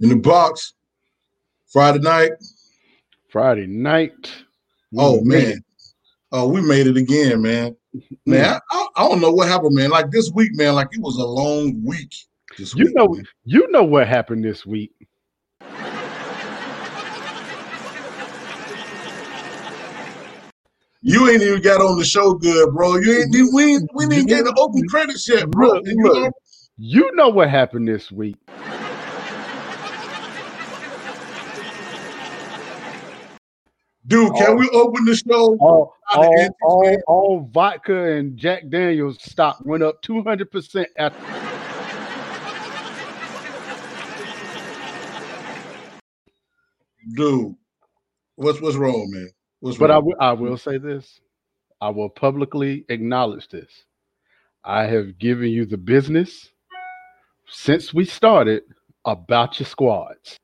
in the box. Friday night. Friday night. Oh man. Oh, we made it again, man. Mm-hmm. Man, I, I, I, don't know what happened, man. Like this week, man, like it was a long week. This you week, know, man. you know what happened this week. You ain't even got on the show good, bro. You ain't we ain't, we didn't get the open credits yet, bro. Look, you, know? you know what happened this week. Dude, can all, we open the show? All, all, all, all, vodka and Jack Daniels stock went up 200% after. Dude, what's what's wrong, man? What's but wrong? I, w- I will say this. I will publicly acknowledge this. I have given you the business since we started about your squads.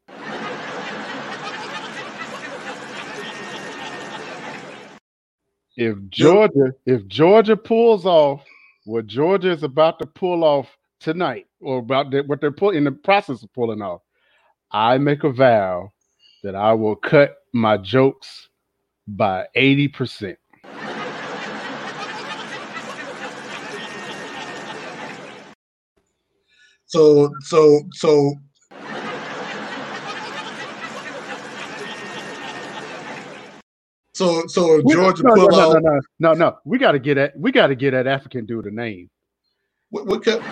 If Georgia, if Georgia pulls off what Georgia is about to pull off tonight, or about the, what they're put in the process of pulling off, I make a vow that I will cut my jokes by 80%. So so so So so Georgia no, pull no, out no, no, no, no, we got to get at we got to get that African dude a name. What, what kept,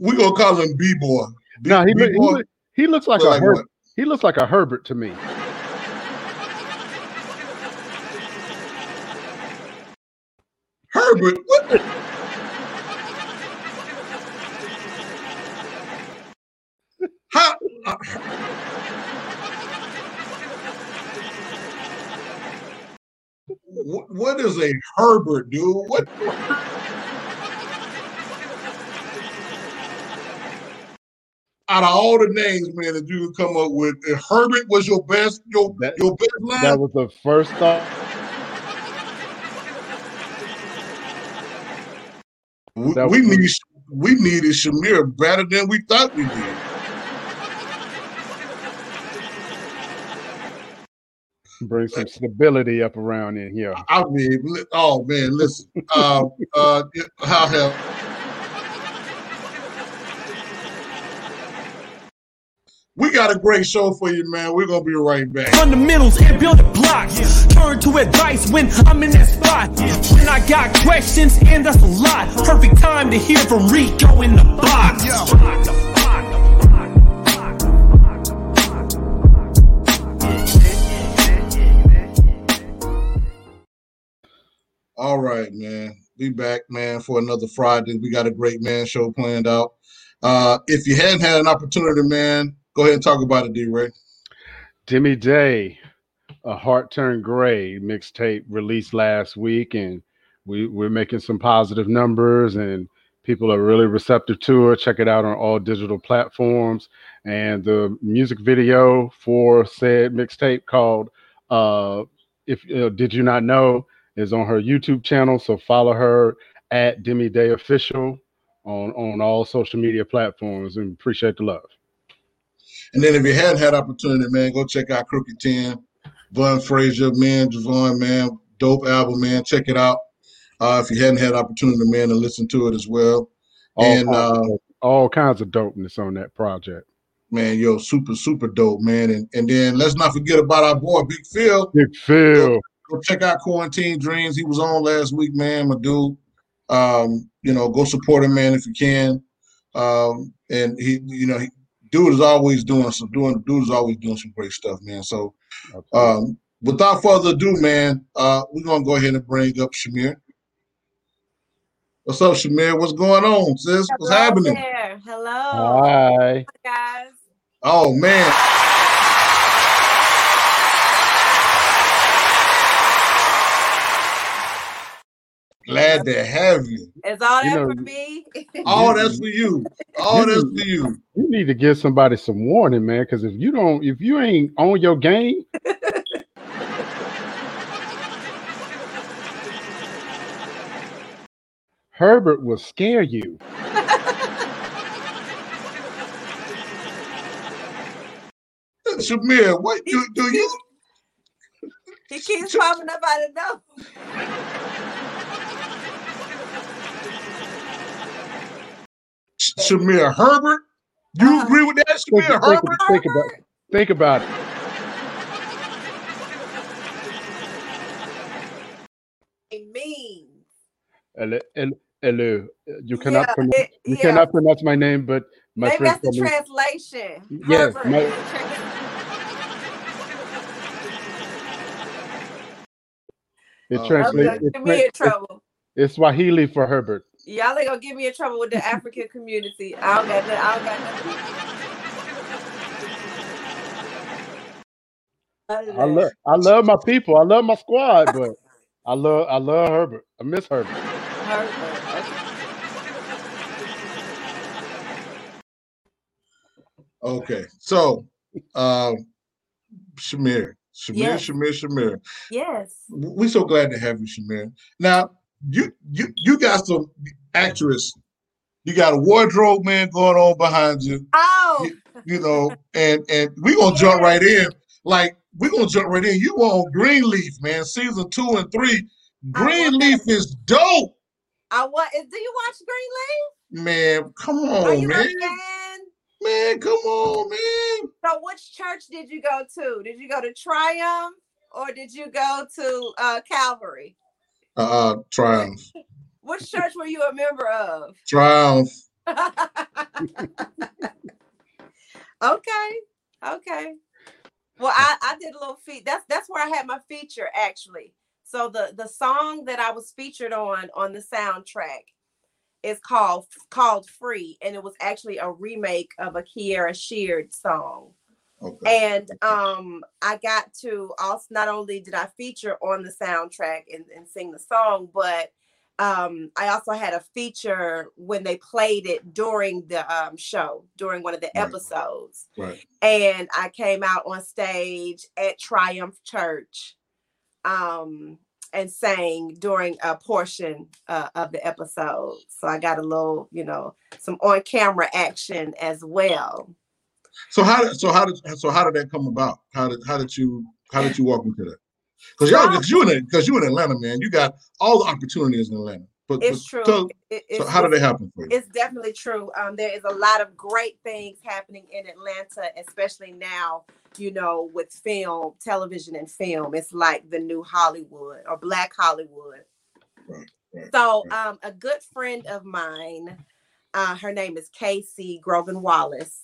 we gonna call him B boy. No, he, look, he, he looks like a like Her- he looks like a Herbert to me. Herbert, what the? How? Uh, what, what is a Herbert, dude? What? Out of all the names, man, that you could come up with, if Herbert was your best, your that, your best line. That was the first thought. We, we need we needed Chimere better than we thought we did. Bring some stability up around in here. I mean, oh man, listen. uh, uh, how hell? We got a great show for you, man. We're gonna be right back. Fundamentals and build building blocks. Turn to advice when I'm in that spot. When I got questions, and that's a lot. Perfect time to hear from Rico in the box. All right, man. Be back, man, for another Friday. We got a great man show planned out. Uh, if you hadn't had an opportunity, man, Go ahead and talk about it, D Ray. Demi Day, a heart turned gray mixtape released last week, and we we're making some positive numbers, and people are really receptive to it. Check it out on all digital platforms, and the music video for said mixtape called uh, "If uh, Did You Not Know" is on her YouTube channel. So follow her at Demi Day Official on on all social media platforms, and appreciate the love. And then if you hadn't had opportunity, man, go check out Crooked 10, Von Frazier, man, Javon, man, dope album, man. Check it out. Uh, if you hadn't had opportunity, man, to listen to it as well. All and uh, all kinds of dopeness on that project. Man, yo, super, super dope, man. And and then let's not forget about our boy Big Phil. Big Phil. Go, go check out Quarantine Dreams. He was on last week, man. My dude. Um, you know, go support him, man, if you can. Um, and he, you know, he, dude is always doing some doing dude is always doing some great stuff, man. So um, without further ado, man, uh, we're gonna go ahead and bring up Chimere. What's up, Chimere? What's going on, sis? Hello What's happening? There. Hello. Hi. Hi, guys. Oh man. Glad to have you. Is all that you know, for me? all that's for you. All that's for you. You need to give somebody some warning, man, because if you don't, if you ain't on your game. Herbert will scare you. Chimere, what do, do you? He keeps popping up out of nowhere. Chimere Herbert. You Uh, agree with that, Think, Chimere think, Herbert? think about think about it. It means. Hello, hello, hello. You cannot Yeah, pronounce, it- you yeah. cannot pronounce my name, but my Maybe friends that's the me- translation. Yes, Herbert my- is the trans- it translates. Okay, It's, get me in tra- trouble. it's Swahili for Herbert. Y'all ain't gonna get me in trouble with the African community. I don't got nothing. I don't got nothing. I love I love my people. I love my squad, but I love I love Herbert. I miss Herbert. Herbert. Okay. Okay, so um, Chimere, Chimere, Yes. Chimere, Chimere. Yes. We're so glad to have you, Chimere. Now, you you you got some actress. You got a wardrobe man going on behind you, Oh, you know, and and we gonna jump right in. Like we gonna jump right in. You on Greenleaf, man, season two and three. Greenleaf is dope, I what? Do you watch Greenleaf? man. Come on, you man, man. Come on, man. So, which church did you go to? Did you go to Triumph or did you go to uh, Calvary? Uh, triumph, Which church were you a member of? triumph. okay, okay. Well, I, I did a little feat. That's that's where I had my feature actually. So the the song that I was featured on on the soundtrack is called called Free, and it was actually a remake of a Kierra Sheard song. Okay. And um, I got to also not only did I feature on the soundtrack and, and sing the song, but um, I also had a feature when they played it during the um, show, during one of the Right. episodes. Right. And I came out on stage at Triumph Church um, and sang during a portion uh, of the episode. So I got a little, you know, some on camera action as well. So how did so how did so how did that come about? How did how did you how did you walk into that? Because y'all because you in because you in Atlanta, man. You got all the opportunities in Atlanta. But, It's but true. So, It- so how did it happen for you? It's definitely true. Um, there is a lot of great things happening in Atlanta, especially now, you know, with film, television, and film. It's like the new Hollywood or Black Hollywood. Right, right, so, right. um, a good friend of mine, uh, her name is Casey Grogan Wallace.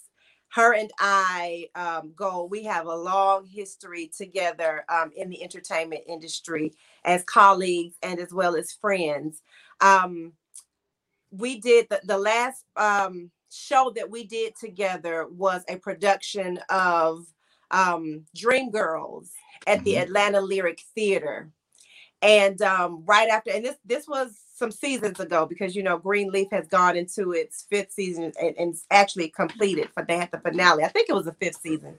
Her and I um, go, we have a long history together um, in the entertainment industry as colleagues and as well as friends. Um, we did the, the last um, show that we did together was a production of um, Dream Girls at the Mhm. Atlanta Lyric Theater. And um, right after, and this this was some seasons ago because you know Greenleaf has gone into its fifth season and, and actually completed for they had the finale. I think it was the fifth season.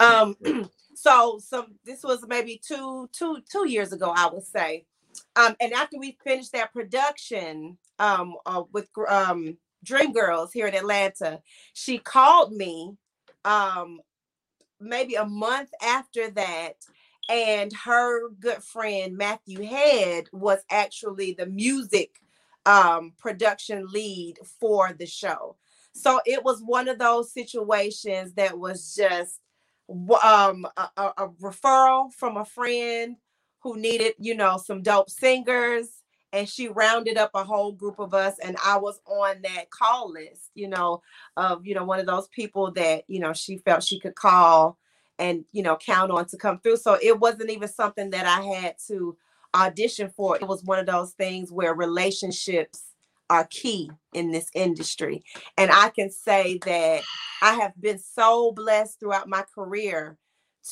Um, so some this was maybe two two two years ago, I would say. Um, and after we finished that production um, uh, with um, Dream Girls here in Atlanta, she called me um, maybe a month after that. And her good friend Matthew Head was actually the music um, production lead for the show. So it was one of those situations that was just um, a, a- a referral from a friend who needed, you know, some dope singers. And she rounded up a whole group of us, and I was on that call list, you know, of, you know, one of those people that, you know, she felt she could call and, you know, count on to come through. So it wasn't even something that I had to audition for. It was one of those things where relationships are key in this industry. And I can say that I have been so blessed throughout my career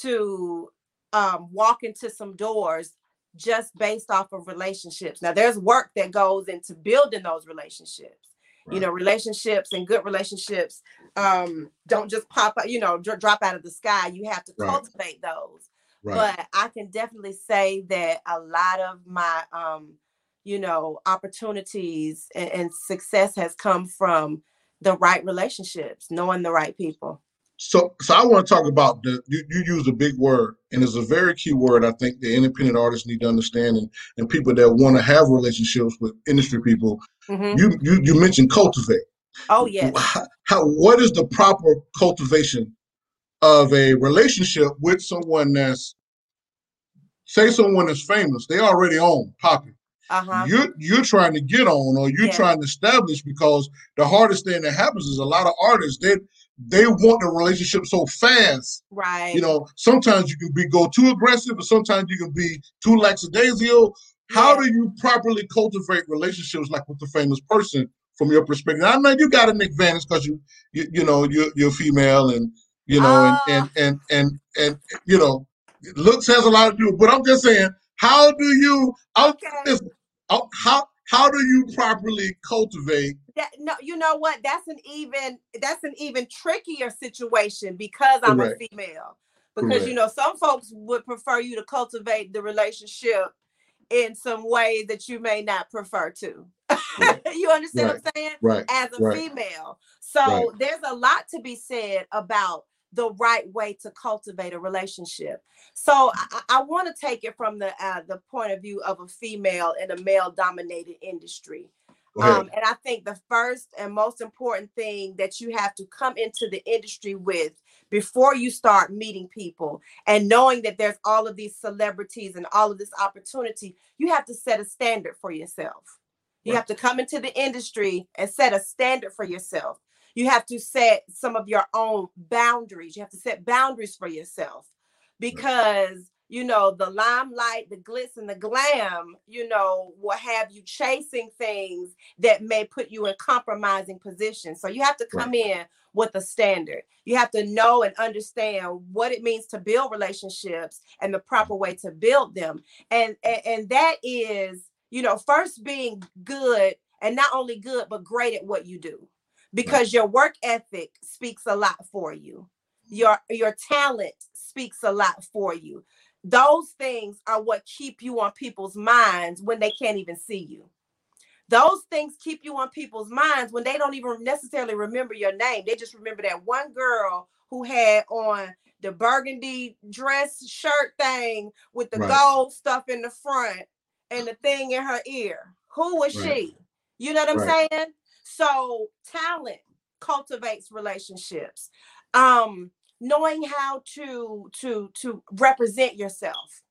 to um, walk into some doors just based off of relationships. Now, there's work that goes into building those relationships. You know, relationships and good relationships um, don't just pop out, you know, dr- drop out of the sky. You have to Right. cultivate those Right. but I can definitely say that a lot of my um, you know, opportunities and, and success has come from the right relationships, knowing the right people. So, so I want to talk about the you, you use a big word, and it's a very key word. I think the independent artists need to understand, and, and people that want to have relationships with industry people. Mhm. You you you mentioned cultivate. Oh yes. How, how what is the proper cultivation of a relationship with someone that's say someone is famous, they already own popular. Uh huh. You're you're trying to get on or you're Yeah. trying to establish because the hardest thing that happens is a lot of artists they they want the relationship so fast. Right. You know, sometimes you can be go too aggressive, but sometimes you can be too lackadaisical. How do you properly cultivate relationships like with the famous person from your perspective? I know you got an advantage because you, you you know you're you're female and you know and, oh. and and and and you know looks has a lot to do. But I'm just saying, how do you? Okay. how how do you properly cultivate? That no you know what? That's an even that's an even trickier situation because i'm Correct. a female. Because you know some folks would prefer you to cultivate the relationship in some way that you may not prefer to. You understand what i'm saying? Right, as a right. female. So Right. there's a lot to be said about the right way to cultivate a relationship. So i, I want to take it from the uh, the point of view of a female in a male dominated industry. Um, and I think the first and most important thing that you have to come into the industry with before you start meeting people and knowing that there's all of these celebrities and all of this opportunity, you have to set a standard for yourself. You Right. have to come into the industry and set a standard for yourself. You have to set some of your own boundaries. You have to set boundaries for yourself because you know the limelight the glitz and the glam you know will have you chasing things that may put you in compromising positions so you have to come in with a standard. You have to know and understand what it means to build relationships and the proper way to build them. And and, and that is you know first being good and not only good but great at what you do. Because your work ethic speaks a lot for you. Mm-hmm. Your your talent speaks a lot for you those things are what keep you on people's minds when they can't even see you those things keep you on people's minds when they don't even necessarily remember your name they just remember that one girl who had on the burgundy dress shirt thing with the Right. gold stuff in the front and the thing in her ear who was Right. she you know what i'm Right. saying so talent cultivates relationships um knowing how to to to represent yourself.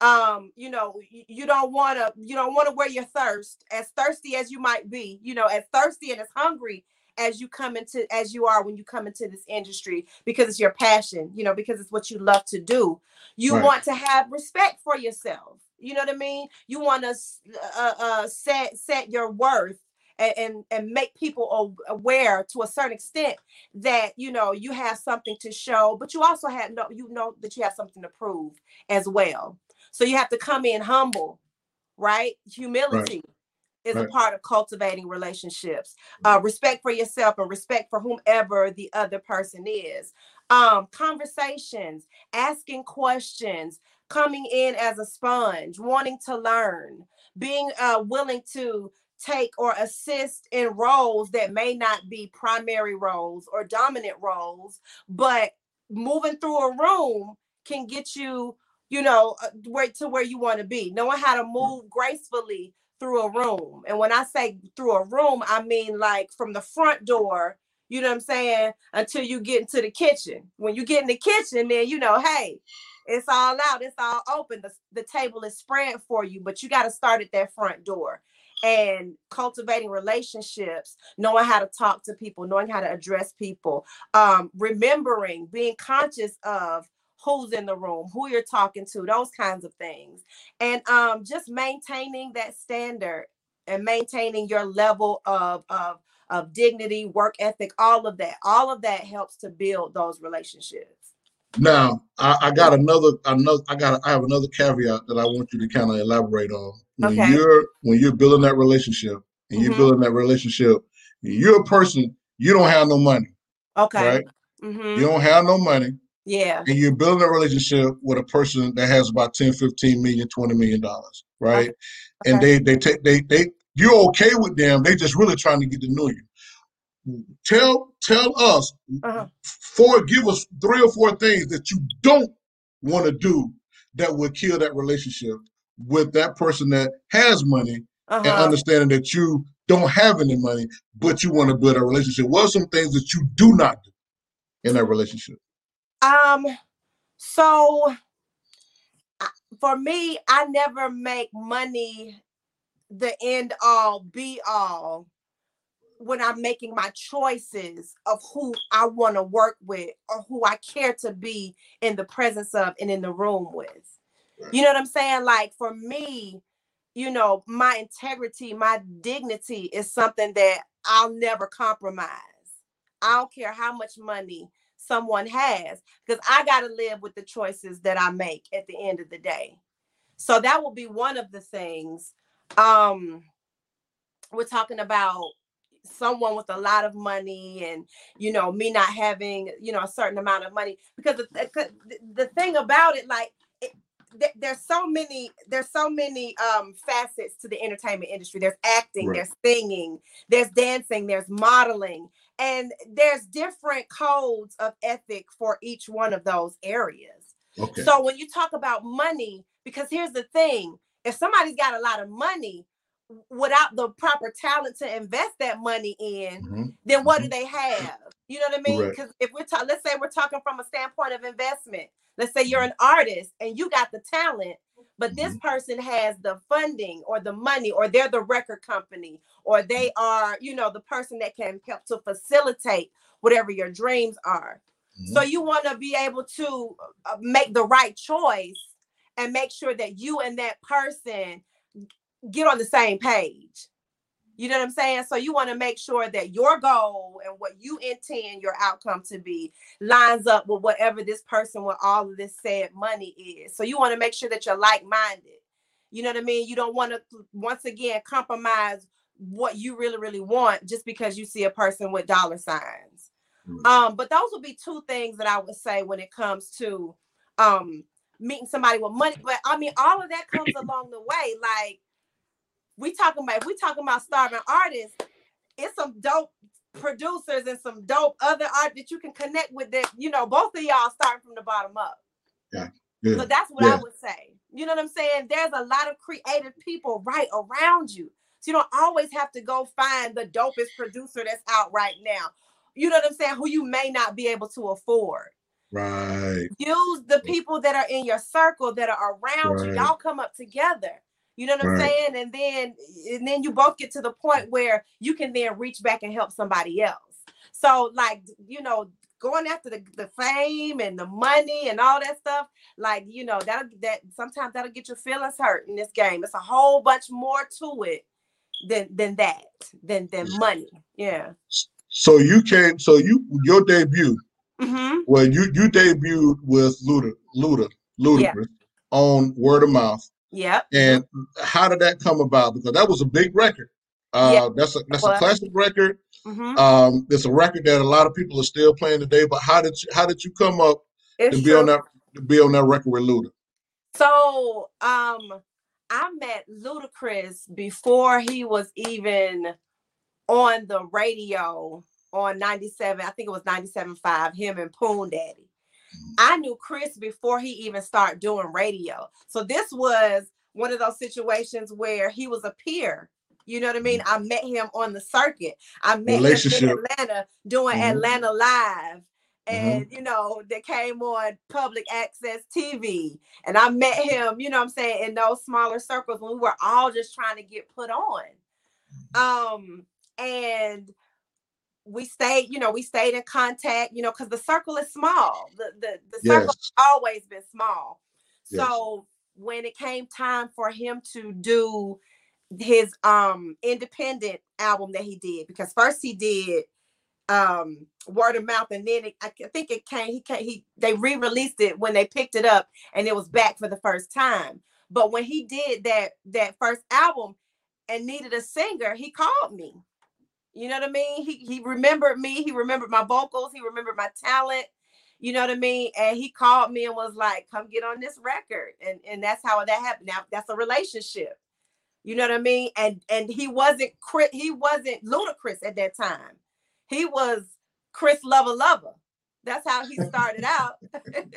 Um you know you don't want to you don't want to wear your thirst as thirsty as you might be you know as thirsty and as hungry as you come into as you are when you come into this industry because it's your passion you know because it's what you love to do. You Right. want to have respect for yourself you know what i mean? You want to uh, uh set set your worth and, and and make people aware to a certain extent that you know you have something to show but you also have no you know that you have something to prove as well. So you have to come in humble right? Humility is a part of cultivating relationships uh, respect for yourself and respect for whomever the other person is. Um, conversations asking questions coming in as a sponge wanting to learn being uh, willing to take or assist in roles that may not be primary roles or dominant roles but moving through a room can get you you know uh, where to where you want to be. Knowing how to move gracefully through a room. And when i say through a room i mean like from the front door you know what i'm saying until you get into the kitchen. When you get in the kitchen then you know hey it's all out it's all open. The, the table is spread for you but you got to start at that front door and cultivating relationships knowing how to talk to people knowing how to address people um remembering being conscious of who's in the room who you're talking to those kinds of things. And um just maintaining that standard and maintaining your level of of of dignity work ethic all of that all of that helps to build those relationships Now, I, I got another, another, I got, I have another caveat that I want you to kind of elaborate on. When Okay. you're when you're building that relationship and you're Mhm. building that relationship, you're a person. You don't have no money, okay right? Mhm. You don't have no money, yeah and you're building a relationship with a person that has about 10, 15 million, 20 million dollars, right? Okay. And they they take they they you're okay with them. They just really trying to get to know you. Tell tell us Uh-huh. four give us three or four things that you don't want to do that would kill that relationship with that person that has money and Uh-huh. understanding that you don't have any money, but you want to build a relationship. What are some things that you do not do in that relationship? Um, so for me, I never make money the end all be all when I'm making my choices of who I want to work with or who I care to be in the presence of and in the room with. You know what I'm saying? Like for me, you know, my integrity, my dignity is something that I'll never compromise. I don't care how much money someone has because I got to live with the choices that I make at the end of the day. So that will be one of the things. Um, we're talking about someone with a lot of money and you know me not having you know a certain amount of money because the, the, the thing about it like it, there's so many there's so many um facets to the entertainment industry there's acting Right. there's singing there's dancing there's modeling and there's different codes of ethic for each one of those areas Okay. so when you talk about money, because here's the thing: if somebody's got a lot of money without the proper talent to invest that money in, Mhm. then what do mm-hmm. they have? You know what I mean? Because if we're talking, let's say we're talking from a standpoint of investment. Let's say you're mm-hmm. an artist and you got the talent, but this mm-hmm. person has the funding or the money, or they're the record company, or they are, you know, the person that can help to facilitate whatever your dreams are. So you want to be able to uh, make the right choice and make sure that you and that person get on the same page. You know what I'm saying? So you want to make sure that your goal and what you intend your outcome to be lines up with whatever this person with all of this said money is. So you want to make sure that you're like-minded. You know what I mean? You don't want to once again compromise what you really really want just because you see a person with dollar signs. Mm. Um, but those would be two things that I would say when it comes to um meeting somebody with money. But I mean, all of that comes along the way. Like we talking about, if we talking about starving artists, it's some dope producers and some dope other art that you can connect with. That you know, both of y'all starting from the bottom up. Yeah. yeah. So that's what I would say. You know what I'm saying? There's a lot of creative people right around you. So you don't always have to go find the dopest producer that's out right now. You know what I'm saying? Who you may not be able to afford. Right. Use the people that are in your circle that are around you. Y'all come up together. You know what I'm saying? And then and then you both get to the point where you can then reach back and help somebody else. So like you know, going after the, the fame and the money and all that stuff, like you know, that'll that sometimes that'll get your feelings hurt in this game. It's a whole bunch more to it than than that, than than Yeah. money. Yeah. So you came. So you your debut. Mm-hmm. Well, you you debuted with Luda Luda Ludacris on Word of Mouth. Yep. And how did that come about? Because that was a big record. Uh, Yeah, that's a that's a classic record. Mm-hmm. Um, it's a record that a lot of people are still playing today. But how did you how did you come up It's to be true. on that to be on that record with Luda? So um I met Ludacris before he was even on the radio on 97. I think it was 97.5, him and Poon Daddy. I knew Chris before he even started doing radio. So this was one of those situations where he was a peer. You know what I mean? I met him on the circuit. I met him in Atlanta doing Mhm. Atlanta Live. Mhm. And you know, that came on public access TV. And I met him, you know what I'm saying, in those smaller circles when we were all just trying to get put on. Um, and we stayed, you know, we stayed in contact, you know, because the circle is small. The the, the circle Yes. always been small. Yes. So when it came time for him to do his um independent album that he did, because first he did um word of mouth and then it, I think it came he came he they re-released it when they picked it up and it was back for the first time but when he did that that first album and needed a singer he called me you know what i mean he he remembered me he remembered my vocals he remembered my talent you know what i mean and he called me and was like come get on this record and and that's how that happened now that's a relationship you know what i mean and and he wasn't he wasn't Ludacris at that time he was Chris Lova Lova. That's how he started out.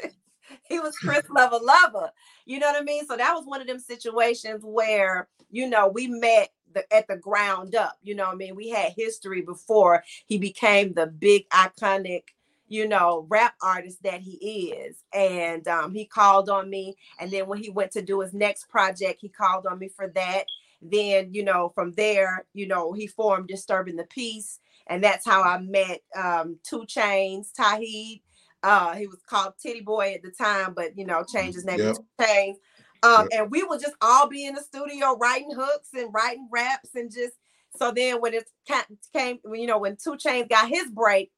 he was Chris Lova Lova. You know what I mean? So that was one of them situations where, you know, we met the, at the ground up. You know what I mean? We had history before he became the big iconic, you know, rap artist that he is. And um, he called on me. And then when he went to do his next project, he called on me for that. Then, you know, from there, you know, he formed Disturbing the Peace. And that's how I met um, 2 Chainz, Tauheed. Uh, he was called Tity Boi at the time, but you know, changed his name yep. to 2 Chainz. Um, yep. and we would just all be in the studio writing hooks and writing raps and just so then when it came, you know, when 2 Chainz got his break,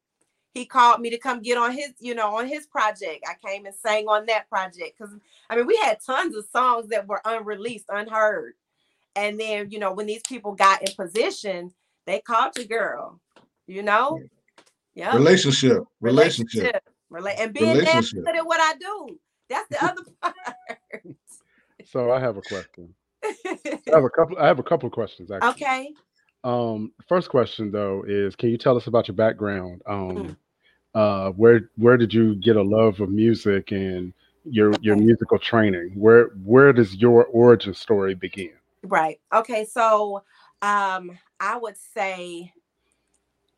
he called me to come get on his, you know, on his project. I came and sang on that project because I mean we had tons of songs that were unreleased, unheard. And then, you know, when these people got in position, they called you girl, you know? Yeah. Relationship. Relationship. Rela- and being good at what I do. That's the other part. So I have a question. I have a couple. I have a couple of questions. Actually. Okay. Um, first question though is, can you tell us about your background? Um, mm. uh, where where did you get a love of music and your your musical training? Where where does your origin story begin? Right. Okay. So, um, I would say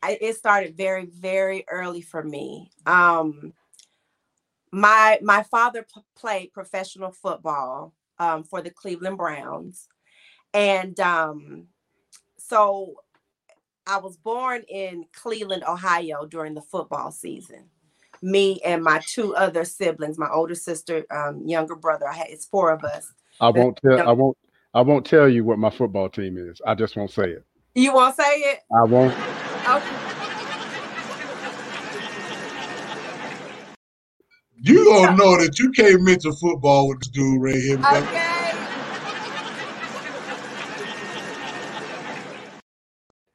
I, it started very very early for me. Um, my my father p- played professional football um, for the Cleveland Browns. And um, so I was born in Cleveland, Ohio during the football season. Me and my two other siblings, my older sister, um, younger brother. I had it's four of us. I won't tell. I won't. I won't tell you what my football team is. I just won't say it. You won't say it. I won't. Okay. You gonna know that you can't mention football with this dude right here. Okay.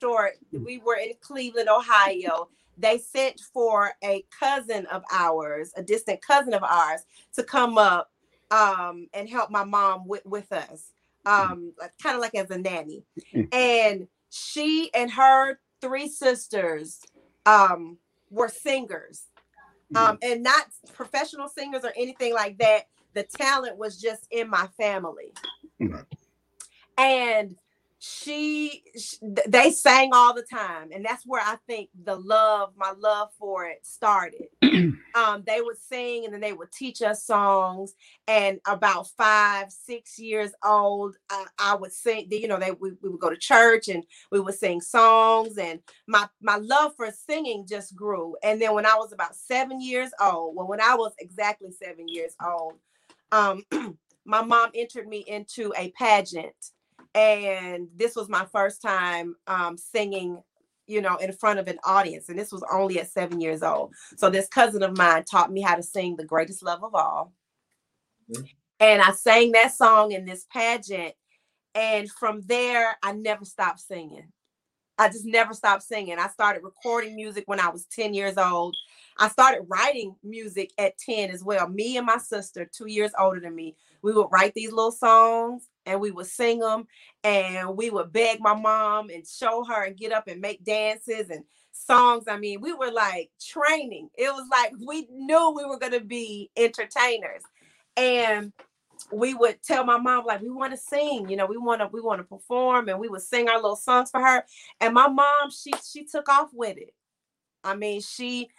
Short. We were in Cleveland, Ohio. They sent for a cousin of ours, a distant cousin of ours, to come up um, and help my mom with, with us, um, kind of like as a nanny. and she and her three sisters um, were singers um, and not professional singers or anything like that. The talent was just in my family. Mm-hmm. And she, she, they sang all the time and that's where i think the love my love for it started. Um they would sing and then they would teach us songs and about five six years old uh, i would sing you know they we, we would go to church and we would sing songs and my my love for singing just grew. And then when i was about seven years old well when i was exactly seven years old um my mom entered me into a pageant and this was my first time um, singing you know in front of an audience and this was only at seven years old. So this cousin of mine taught me how to sing the greatest love of all. Mm-hmm. and i sang that song in this pageant and from there i never stopped singing. I just never stopped singing. I started recording music when i was 10 years old. I started writing music at 10 as well. Me and my sister two years older than me we would write these little songs and we would sing them and we would beg my mom and show her and get up and make dances and songs. I mean, we were like training. It was like we knew we were going to be entertainers. And we would tell my mom like we want to sing, you know, we want to we want to perform and we would sing our little songs for her. And my mom, she she took off with it. I mean, she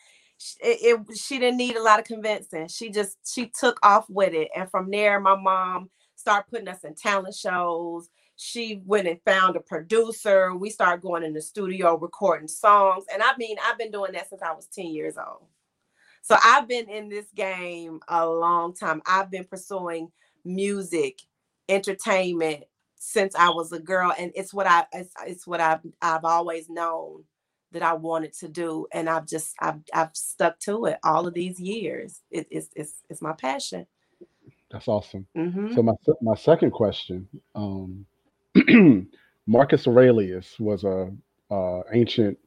it, it, she didn't need a lot of convincing. She just she took off with it, and from there, my mom started putting us in talent shows. She went and found a producer. We started going in the studio recording songs, and I mean, I've been doing that since I was ten years old. So I've been in this game a long time. I've been pursuing music, entertainment since I was a girl, and it's what I it's, it's what I've I've always known that I wanted to do, and I've just I've I've stuck to it all of these years. It, it's it's it's my passion. That's awesome. Mm-hmm. So my my second question, um, Marcus Aurelius was a uh, ancient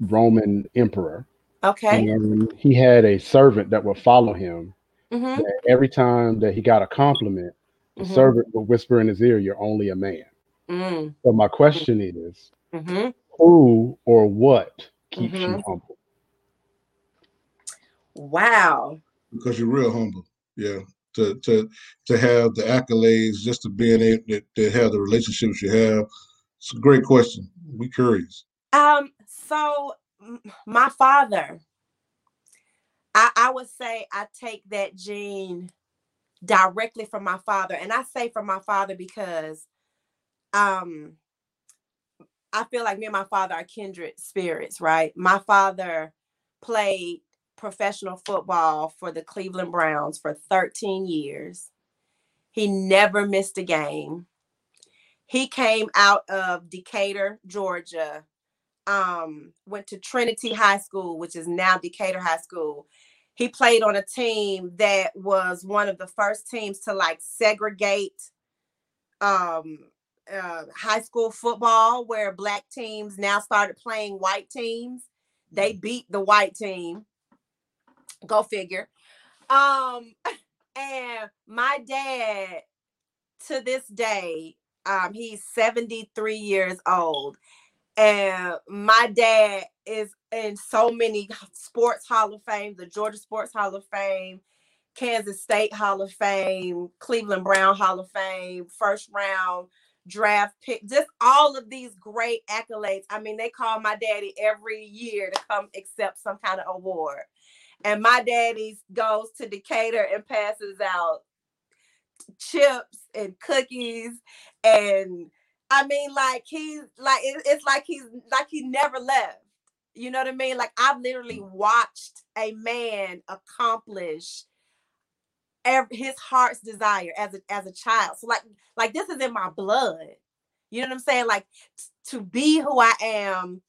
Roman emperor. Okay. And he had a servant that would follow him. Mm-hmm. every time that he got a compliment, the mm-hmm. servant would whisper in his ear, "You're only a man." Mm. So my question is, mm-hmm who or what keeps you Mhm. humble. Wow. because you're real humble. Yeah, to to to have the accolades, just to being able to, to have the relationships you have. It's a great question. We curious. Um, so my father, I, I would say I take that gene directly from my father. And I say from my father because um I feel like me and my father are kindred spirits, right? My father played professional football for the Cleveland Browns for 13 years. He never missed a game. He came out of Decatur, Georgia, um, went to Trinity High School, which is now Decatur High School. He played on a team that was one of the first teams to like segregate um uh, high school football where black teams now started playing white teams. They beat the white team. Go figure. Um, and my dad, to this day, um, he's 73 years old. And my dad is in so many sports hall of fame, the Georgia Sports Hall of Fame, Kansas State Hall of Fame, Cleveland Brown Hall of Fame, first round draft pick, just all of these great accolades. I mean, they call my daddy every year to come accept some kind of award. And my daddy goes to Decatur and passes out chips and cookies. And I mean, like he's like it's like he's like he never left. You know what I mean? Like I've literally watched a man accomplish ev- his heart's desire as a as a child. So like like this is in my blood. You know what I'm saying? Like t- to be who I am,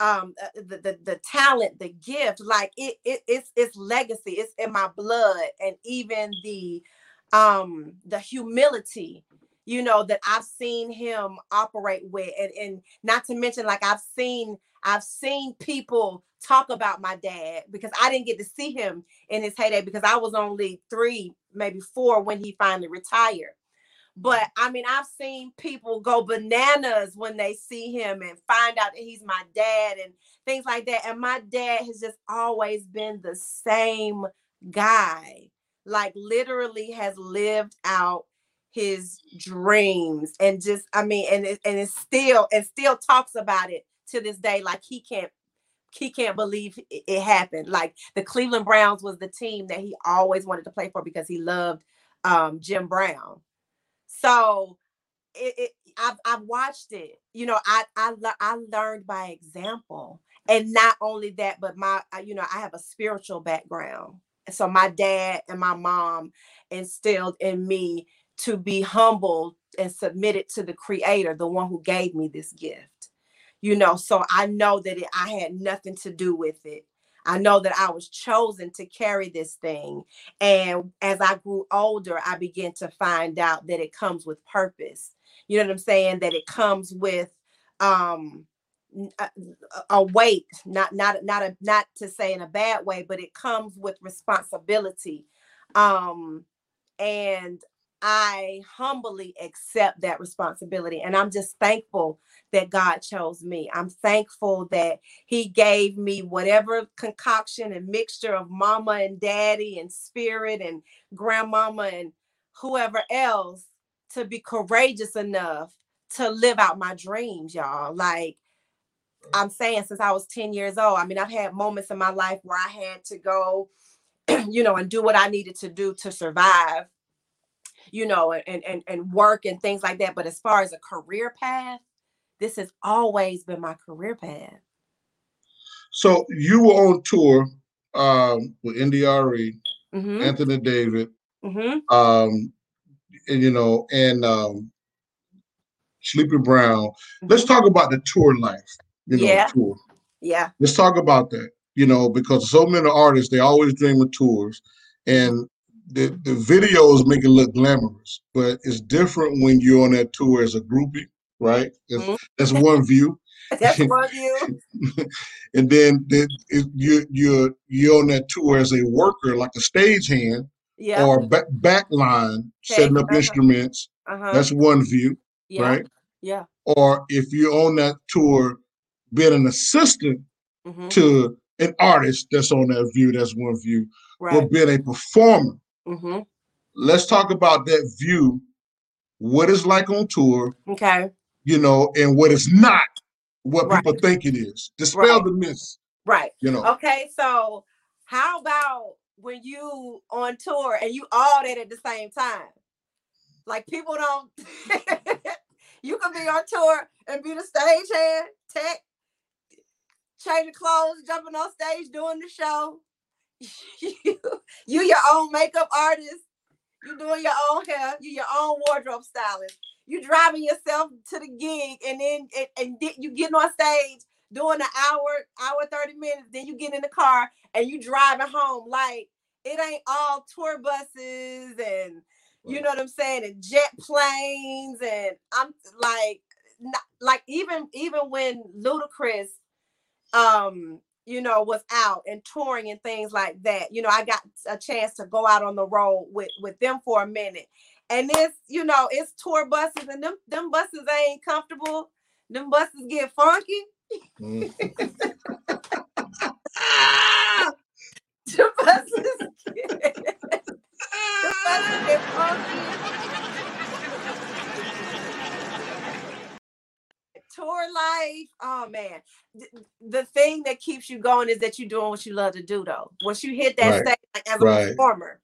um, uh, the the, the talent, the gift, like it, it it's it's legacy. It's in my blood, and even the um the humility you know that i've seen him operate with and, and not to mention like i've seen i've seen people talk about my dad because i didn't get to see him in his heyday because i was only three maybe four when he finally retired but i mean i've seen people go bananas when they see him and find out that he's my dad and things like that and my dad has just always been the same guy like literally has lived out his dreams and just i mean and it, and it's still and still talks about it to this day like he can't he can't believe it, happened. Like the cleveland browns was the team that he always wanted to play for because he loved um jim brown so it, it I've, I've watched it you know i i i learned by example and not only that but my you know i have a spiritual background so my dad and my mom instilled in me to be humble and submitted to the creator the one who gave me this gift you know so i know that it, i had nothing to do with it i know that i was chosen to carry this thing and as i grew older i began to find out that it comes with purpose. You know what i'm saying? That it comes with um n- a, a weight not not not a not to say in a bad way but it comes with responsibility. Um and i humbly accept that responsibility and i'm just thankful that god chose me i'm thankful that he gave me whatever concoction and mixture of mama and daddy and spirit and grandmama and whoever else to be courageous enough to live out my dreams y'all like I'm saying since I was 10 years old. I mean, I've had moments in my life where I had to go, you know, and do what I needed to do to survive, you know, and and and work and things like that. But as far as a career path, this has always been my career path. So you were on tour um, with NDRE, Mm-hmm. Anthony David, Mm-hmm. um, and you know, and um, Sleepy Brown. Let's talk about the tour life. You know, Mm-hmm. Yeah. tour. Yeah. Let's talk about that. You know, because so many artists they always dream of tours, and the the videos make it look glamorous, but it's different when you're on that tour as a groupie, right? That's, Mhm. that's one view. That's one view. and then the, it, you you're you're on that tour as a worker, like a stagehand Yeah. or back backline, setting up uh-huh. instruments. Uh-huh. That's one view, yeah. right? Yeah. Or if you're on that tour, being an assistant Mhm. to an artist that's on that view. That's one view, Right. but being a performer. Hmm Let's talk about that view. What it's like on tour, Okay. you know, and what it's not. What Right. people think it is. Dispel Right. the myths. Right. You know. Okay. So how about when you on tour and you all that at the same time? Like people don't. you can be on tour and be the stagehand, tech, changing clothes, jumping on stage, doing the show. you, you your own makeup artist. You doing your own hair. You your own wardrobe stylist. You driving yourself to the gig, and then and, and then you getting on stage doing an hour, hour 30 minutes. Then you get in the car and you driving home. Like it ain't all tour buses and you know what I'm saying, and jet planes. And I'm like, not, like even even when Ludacris, um, you know, was out and touring and things like that. You know, I got a chance to go out on the road with with them for a minute. And it's, you know, it's tour buses and them them buses ain't comfortable. Them buses get funky. Mm. The buses get, the buses get funky. Tour life, oh man. Th- The thing that keeps you going is that you're doing what you love to do, though. Once you hit that Right. stage like, as a Right. performer,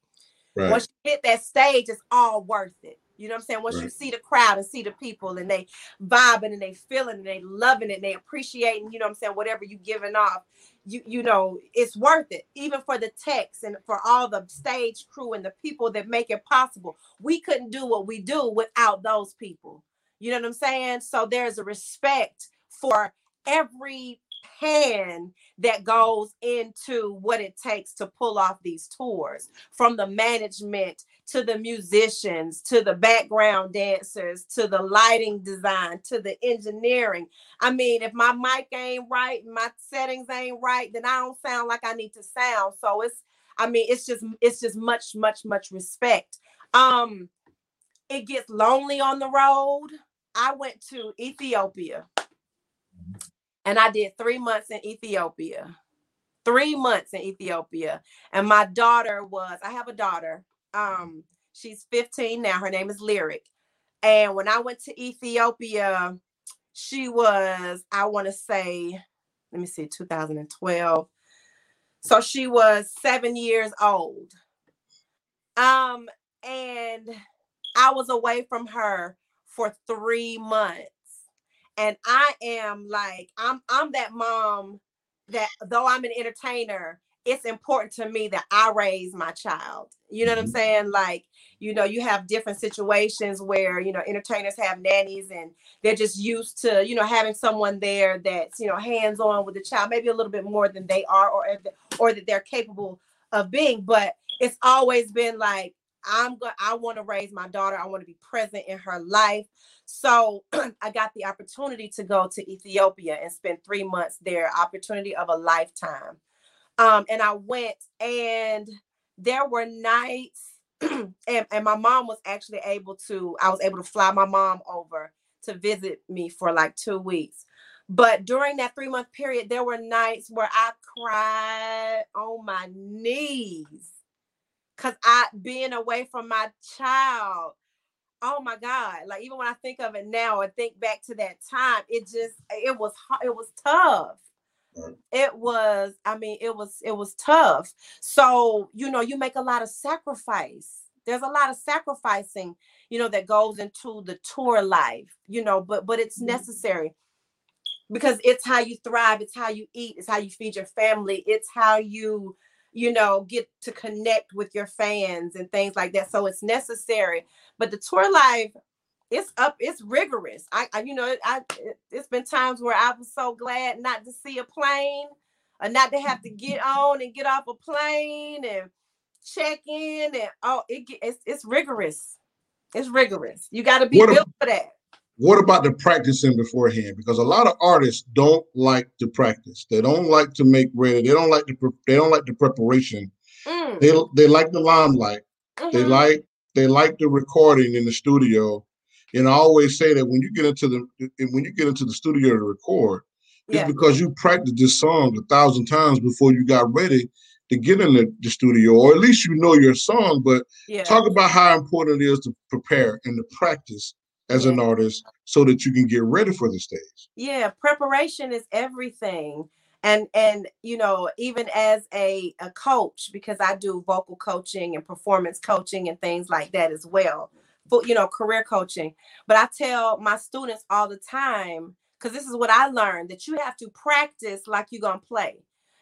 Right. once you hit that stage, it's all worth it. You know what I'm saying? Once you see the crowd and see the people and they vibing and they feeling and they loving it and they appreciating, you know what I'm saying, whatever you giving off, you you know, it's worth it. Even for the techs and for all the stage crew and the people that make it possible. We couldn't do what we do without those people. You know what I'm saying? So there's a respect for every hand that goes into what it takes to pull off these tours from the management to the musicians to the background dancers to the lighting design to the engineering. I mean if my mic ain't right my settings ain't right then i don't sound like i need to sound. So it's i mean it's just it's just much much much respect. Um it gets lonely on the road i went to ethiopia and I did three months in Ethiopia. Three months in Ethiopia. And my daughter was, I have a daughter. Um, she's 15 now. Her name is Lyric. And when I went to Ethiopia, she was, I want to say, let me see, 2012. So she was seven years old. Um, and I was away from her for three months and I am like I'm I'm that mom that though I'm an entertainer, it's important to me that I raise my child. You know what I'm Mhm. saying? Like, you know, you have different situations where, you know, entertainers have nannies and they're just used to, you know, having someone there that's, you know, hands-on with the child, maybe a little bit more than they are or or that they're capable of being, but it's always been like I'm going I want to raise my daughter. I want to be present in her life. So I got the opportunity to go to Ethiopia and spend three months there, opportunity of a lifetime. Um, and I went and there were nights, and, and my mom was actually able to, I was able to fly my mom over to visit me for like two weeks. But during that three month period, there were nights where I cried on my knees because I being away from my child oh my god like even when i think of it now and think back to that time it just it was it was tough. It was i mean it was it was tough. So you know you make a lot of sacrifice. There's a lot of sacrificing you know that goes into the tour life you know but but it's mm-hmm. necessary because it's how you thrive it's how you eat it's how you feed your family it's how you you know get to connect with your fans and things like that. So it's necessary but the tour life it's up it's rigorous. I, I you know i it, it's been times where i was so glad not to see a plane or not to have to get on and get off a plane and check in and oh it it's, it's rigorous. It's rigorous. You got to be What a- built for that What about the practicing beforehand? Because a lot of artists don't like to practice. They don't like to make ready. They don't like the pre- they don't like the preparation. Mm, They they like the limelight. They mhm. like they like the recording in the studio. And I always say that when you get into the when you get into the studio to record, It's because you practiced this song a thousand times before you got ready to get in the, the studio, or at least you know your song. But yeah. talk about how important it is to prepare and to practice as yeah. an artist so that you can get ready for the stage. Yeah, preparation is everything. And and you know, even as a, a coach, because I do vocal coaching and performance coaching and things like that as well. For you know, career coaching. But I tell my students all the time, because this is what I learned, that you have to practice like you're gonna play.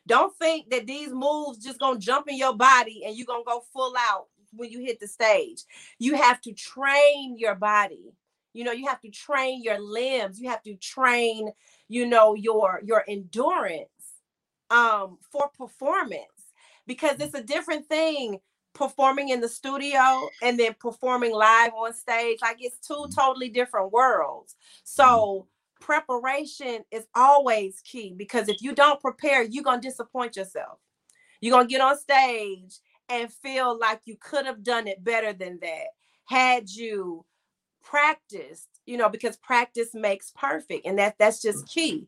Don't think that these moves just gonna jump in your body and you're gonna go full out when you hit the stage. You have to train your body. You know, you have to train your limbs. You have to train, you know, your your endurance um for performance because it's a different thing performing in the studio and then performing live on stage. Like it's two mm-hmm. totally different worlds. So mm-hmm preparation is always key because if you don't prepare, you're going to disappoint yourself. You're going to get on stage and feel like you could have done it better than that had you practiced, you know, because practice makes perfect and that that's just key.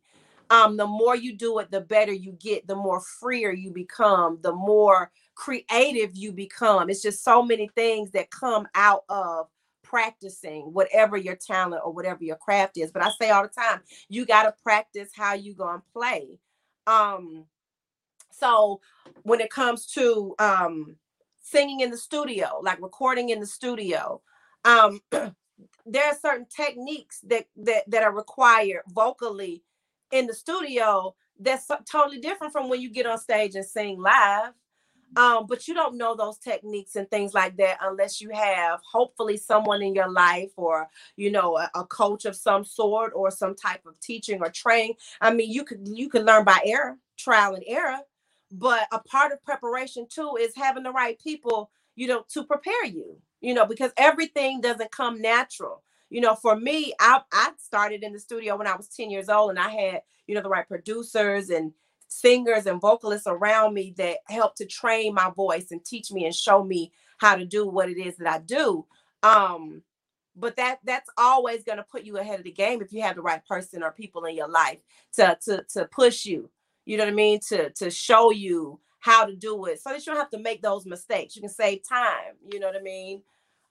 Um the more you do it, the better you get, the more freer you become, the more creative you become. It's just so many things that come out of practicing whatever your talent or whatever your craft is. But I say all the time, you got to practice how you to play. Um so when it comes to um singing in the studio, like recording in the studio, um there are certain techniques that that that are required vocally in the studio that's totally different from when you get on stage and sing live. Um, but you don't know those techniques and things like that unless you have hopefully someone in your life or you know a, a, coach of some sort or some type of teaching or training. I mean you could you could learn by error trial and error but a part of preparation too is having the right people you know to prepare you you know because everything doesn't come natural you know for me i i started in the studio when i was 10 years old and i had you know the right producers and singers and vocalists around me that helped to train my voice and teach me and show me how to do what it is that I do. Um, but that that's always going to put you ahead of the game if you have the right person or people in your life to to to push you. You know what I mean? To to show you how to do it so that you don't have to make those mistakes. You can save time. You know what I mean?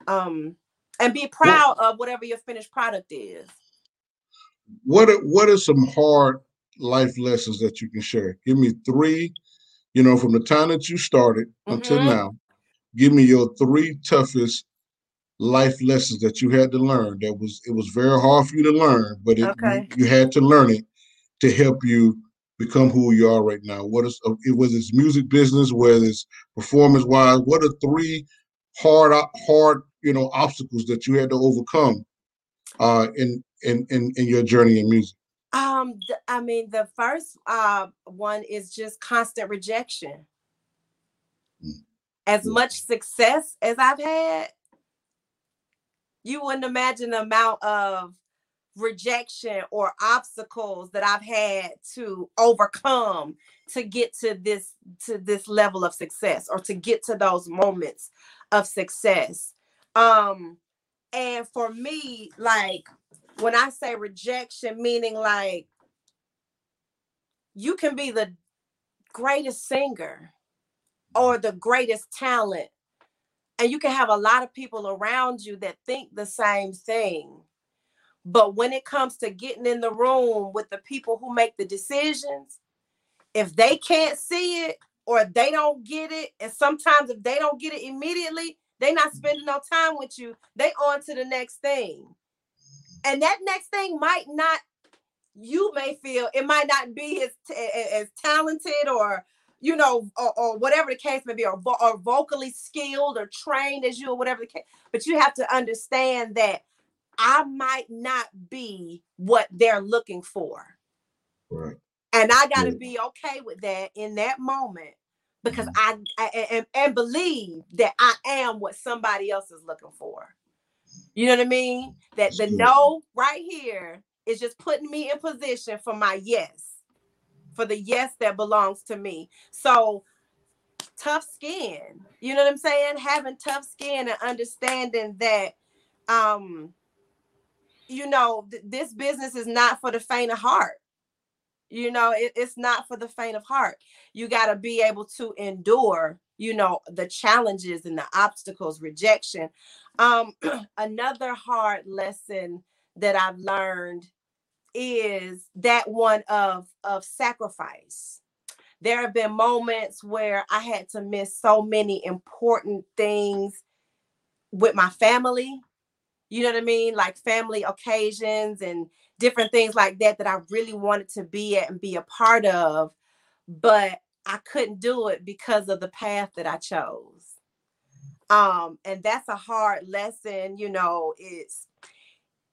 Um, and be proud of whatever your finished product is. What are, what are some hard life lessons that you can share? Give me three, you know, from the time that you started mm-hmm. until now. Give me your three toughest life lessons that you had to learn. That was it was very hard for you to learn, but it, okay. you, you, had to learn it to help you become who you are right now. What is uh, it was this music business, whether it's performance wise. What are three hard hard you know obstacles that you had to overcome uh, in in in in your journey in music? Um, I mean, the first uh, one is just constant rejection. Mm. As much success as I've had, you wouldn't imagine the amount of rejection or obstacles that I've had to overcome to get to this to this level of success or to get to those moments of success. Um and for me like when I say rejection, meaning like you can be the greatest singer or the greatest talent, and you can have a lot of people around you that think the same thing. But when it comes to getting in the room with the people who make the decisions, if they can't see it or they don't get it, and sometimes if they don't get it immediately, they're not mm. spending no time with you. They on to the next thing and that next thing might not you may feel it might not be as as talented or you know or, or whatever the case may be or, or vocally skilled or trained as you or whatever the case but you have to understand that i might not be what they're looking for right and i got to yeah. be okay with that in that moment because mm-hmm. I, I and, and believe that i am what somebody else is looking for you know what I mean? That the no right here is just putting me in position for my yes, for the yes that belongs to me. So tough skin, you know what I'm saying? Having tough skin and understanding that um you know th- this business is not for the faint of heart You know, it, it's not for the faint of heart. You got to be able to endure, you know, the challenges and the obstacles, rejection. Um, another hard lesson that I've learned is that one of of sacrifice. There have been moments where I had to miss so many important things with my family. You know what I mean? Like family occasions and different things like that that I really wanted to be at and be a part of, but I couldn't do it because of the path that I chose. Um, and that's a hard lesson, you know, it's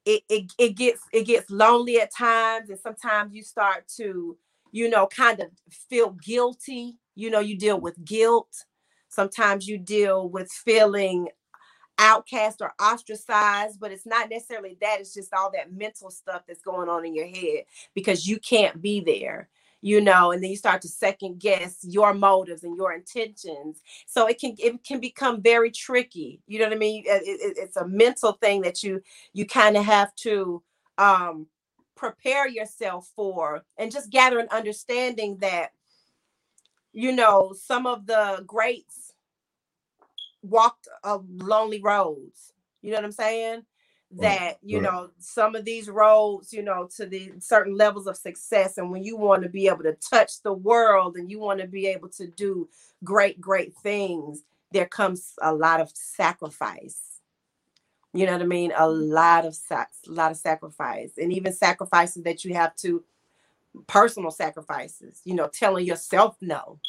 it, it it gets it gets lonely at times, and sometimes you start to, you know, kind of feel guilty. You know, you deal with guilt. Sometimes you deal with feeling outcast or ostracized, but it's not necessarily that. It's just all that mental stuff that's going on in your head because you can't be there, you know, and then you start to second guess your motives and your intentions. So it can it can become very tricky. You know what I mean? It, it, it's a mental thing that you you kind of have to um prepare yourself for and just gather an understanding that you know some of the greats walked a lonely roads. You know what I'm saying? That you right. know some of these roads, you know, to the certain levels of success, and when you want to be able to touch the world and you want to be able to do great, great things, there comes a lot of sacrifice. You know what I mean? A mm-hmm. lot of a lot of sacrifice, and even sacrifices that you have to personal sacrifices. You know, telling yourself no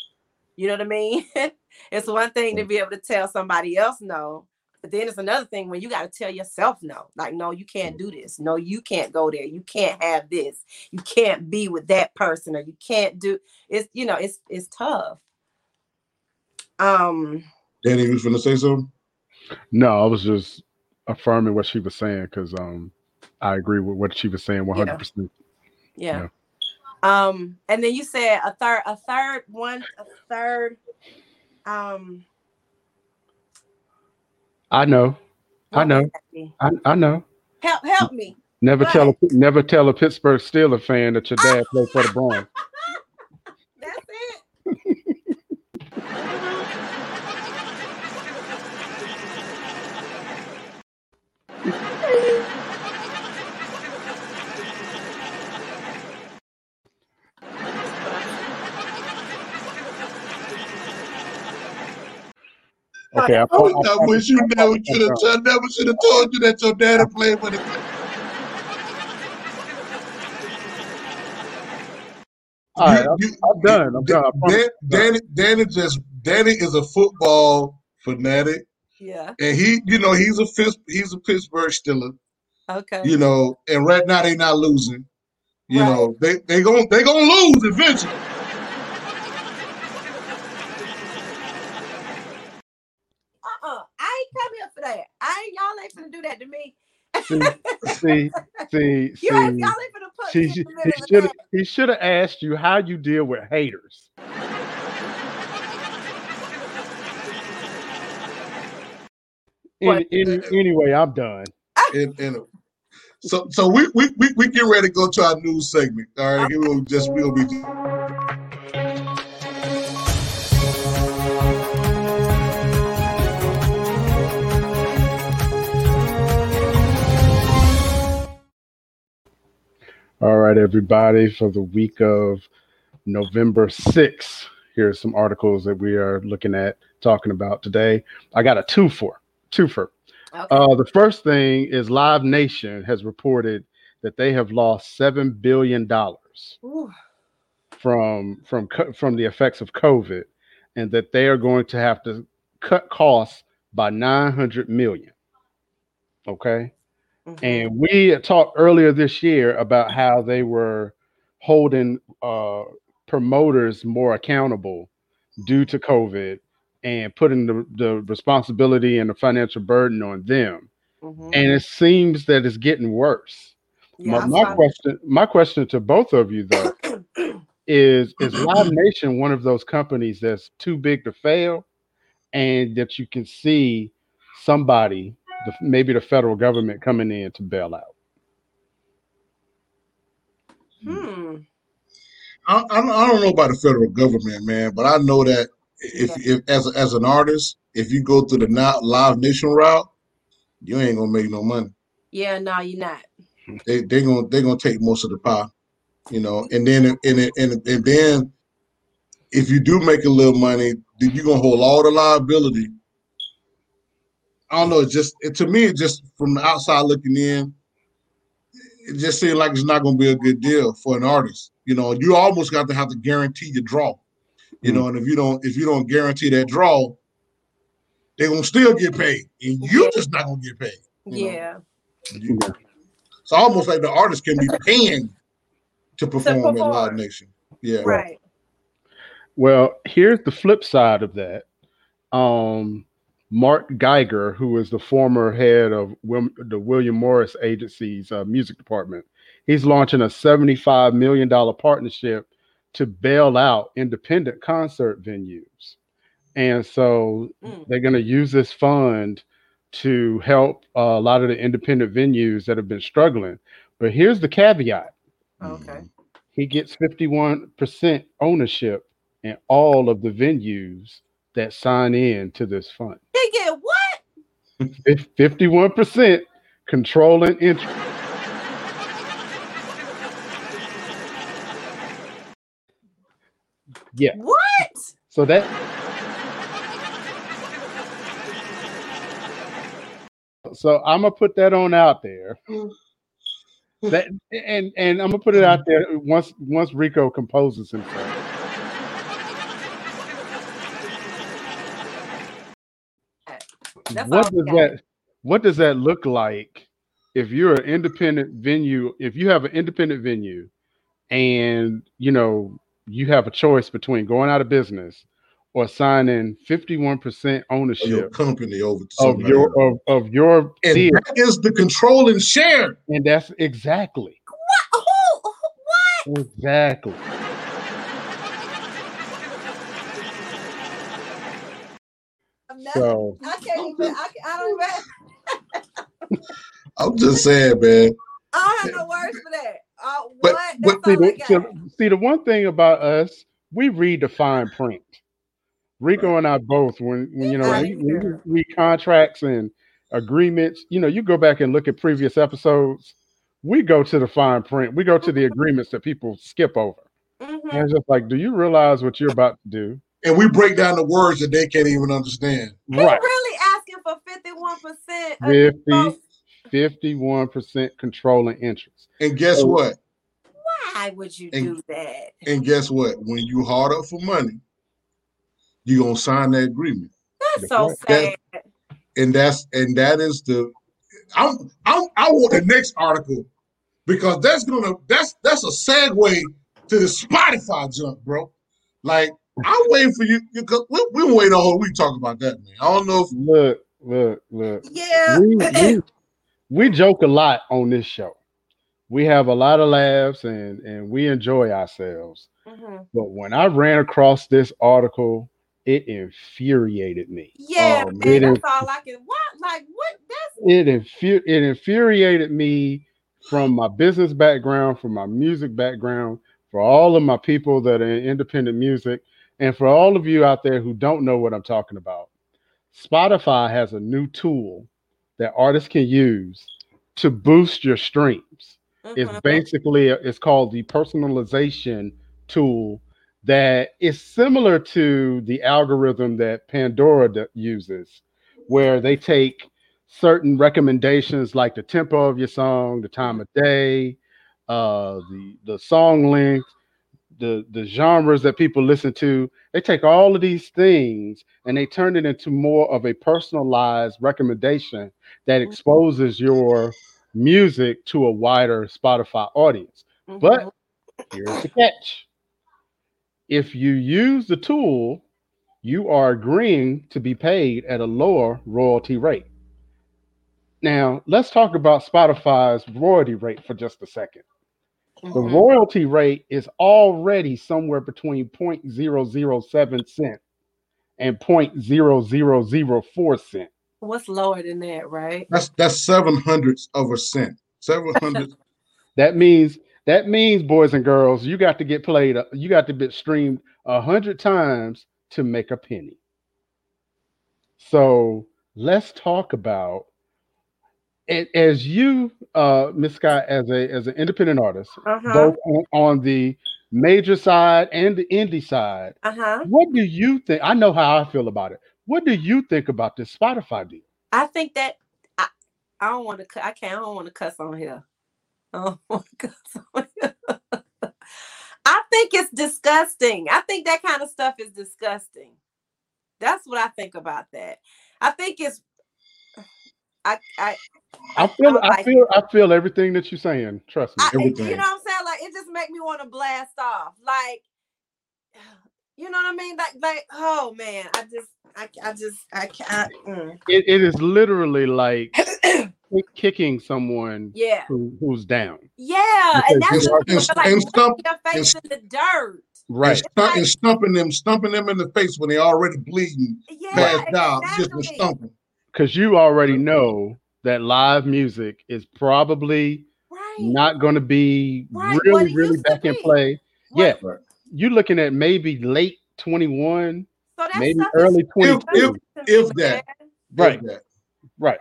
you know what I mean? it's one thing to be able to tell somebody else no, but then it's another thing when you got to tell yourself no. Like, no, you can't do this. No, you can't go there. You can't have this. You can't be with that person, or you can't do it's you know, it's it's tough. Um Danny, you was gonna say something? No, I was just affirming what she was saying because um I agree with what she was saying 100 yeah. percent yeah. Um, and then you said a third, a third one, a third. Um, I know, I know, I, I know. Help, help me. Never tell a never tell a Pittsburgh Steelers fan that your dad played for the Browns. Okay, I, I, I, I wish you never should have. I never should have told you that your daddy played for the. All right, you, you, I'm done. I'm done. Dan, Danny, Danny just Danny is a football fanatic. Yeah. And he, you know, he's a he's a Pittsburgh Steeler. Okay. You know, and right now they're not losing. You right. know, they they gonna they gonna lose eventually. y'all ain't gonna do that to me. see, see, see. Y'all, y'all ain't gonna put he, he should he should have asked you how you deal with haters. In, in, anyway, I'm done. And, and so so we, we we we get ready to go to our news segment. All right, okay. we'll just we'll be. All right, everybody, for the week of November 6th, here's some articles that we are looking at talking about today. I got a two for two for. Okay. Uh, the first thing is Live Nation has reported that they have lost seven billion dollars from from from the effects of COVID, and that they are going to have to cut costs by nine hundred million. Okay, Mm-hmm. And we talked earlier this year about how they were holding uh, promoters more accountable due to COVID and putting the, the responsibility and the financial burden on them. Mm-hmm. And it seems that it's getting worse. Yeah, my, my question, my question to both of you though, is is Live Nation one of those companies that's too big to fail, and that you can see somebody the, maybe the federal government coming in to bail out. Hmm. I, I don't I don't know about the federal government, man, but I know that if, if as a, as an artist, if you go through the not live nation route, you ain't gonna make no money. Yeah, no, you're not. They they gonna they gonna take most of the pie, you know. And then and and and, and then if you do make a little money, then you're gonna hold all the liability. I don't know. It's just it, to me, it just from the outside looking in, it just seems like it's not gonna be a good deal for an artist. You know, you almost got to have to guarantee your draw. You know, and if you don't if you don't guarantee that draw, they're gonna still get paid, and you Yeah. just not gonna get paid. You? Yeah. You- It's almost like the artist can be paying to perform in Live. Nation. Yeah. Right. Well, here's the flip side of that. Um, Mark Geiger, who is the former head of the William Morris Agency's uh, music department, he's launching a $75 million partnership to bail out independent concert venues. And so Mm. they're going to use this fund to help uh, a lot of the independent venues that have been struggling. But here's the caveat Okay. he gets 51% ownership in all of the venues that sign in to this fund. They get what? Fif- 51% controlling interest. Yeah, What? so that so I'm gonna put that on out there. Mm. That and and I'm gonna put it out there once once Rico composes himself. That's what does that what does that look like if you're an independent venue if you have an independent venue and you know you have a choice between going out of business or signing 51% ownership Of your ownership company over to of your else. of, of your and theater that is the controlling share. and that's exactly Who? who- What? exactly I'm so I can't even. I, can, I don't even. I'm just saying, man. I don't have no words for that. Uh, But- what? but see I the, got. see, see the one thing about us we read the fine print rico and i both when, when you know Outta we, when we read contracts and agreements you know you go back and look at previous episodes we go to the fine print we go to the agreements that people skip over Mhm. and it's just like do you realize what you're about to do And we break down the words that they can't even understand. He right really asking for fifty one percent. 50 51% controlling interest And guess Oh. what? Why would you And- do that? And guess what? When you hard up for money, you're gonna sign that agreement. That's so That's sad. And that's and that is the I'm, I'm I want the next article because that's gonna that's that's a segue to the Spotify jump, bro. Like I'm waiting for you because we we can wait a whole week talk about that, man. I don't know if look look look Yeah. we, we, we joke a lot on this show. We have a lot of laughs and and we enjoy ourselves. Mhm. But when I ran across this article, it infuriated me. Yeah, Um, man, that's inf- all I can. What? Like what? That's it, infu- it infuriated me from my business background, from my music background, for all of my people that are in independent music, and for all of you out there who don't know what I'm talking about. Spotify has a new tool that artists can use to boost your streams. It's mhm. basically it's called the personalization tool that is similar to the algorithm that Pandora uses, where they take certain recommendations like the tempo of your song, the time of day, uh, the the song length, the the genres that people listen to. They take all of these things and they turn it into more of a personalized recommendation that exposes your music to a wider Spotify audience. but- Mhm. Here's the catch. If you use the tool, you are agreeing to be paid at a lower royalty rate. Now, let's talk about Spotify's royalty rate for just a second. The Mhm. royalty rate is already somewhere between 0.007 cent and 0.0004 cent. What's lower than that, right? that's that's seven hundredths of a cent. Seven hundred That means That means, boys and girls, you got to get played. uh, You got to get streamed a hundred times to make a penny. So let's talk about it as you, uh, Miss Scott, as a as an independent artist, Uh-huh. both on, on the major side and the indie side. Uh-huh. What do you think? I know how I feel about it. What do you think about this Spotify deal? I think that I, I don't want to I can't I don't want to cuss on here. I don't want to cuss on here. I think it's disgusting. I think that kind of stuff is disgusting. That's what I think about that. I think it's I I I feel, don't I like feel, I feel everything that you're saying. Trust me. I, you know what I'm saying? Like it just make me want to blast off. Like, you know what I mean? Like, like, oh man, I just, I, I just, I can't. mm. It, it is literally like kicking someone Yeah, who, who's down. yeah, and that's what and- it's like and stump- your face in the dirt. Right. And, stump, and stumping them, stumping them in the face when they already bleeding, Yeah, passed out, just stumping. Because you already know that live music is probably Right. not going to be Right, really, really back in play. What- Yeah. Right. You're looking at maybe late 21, So that maybe early 22. if- if to me, that. Right. Like that. Right.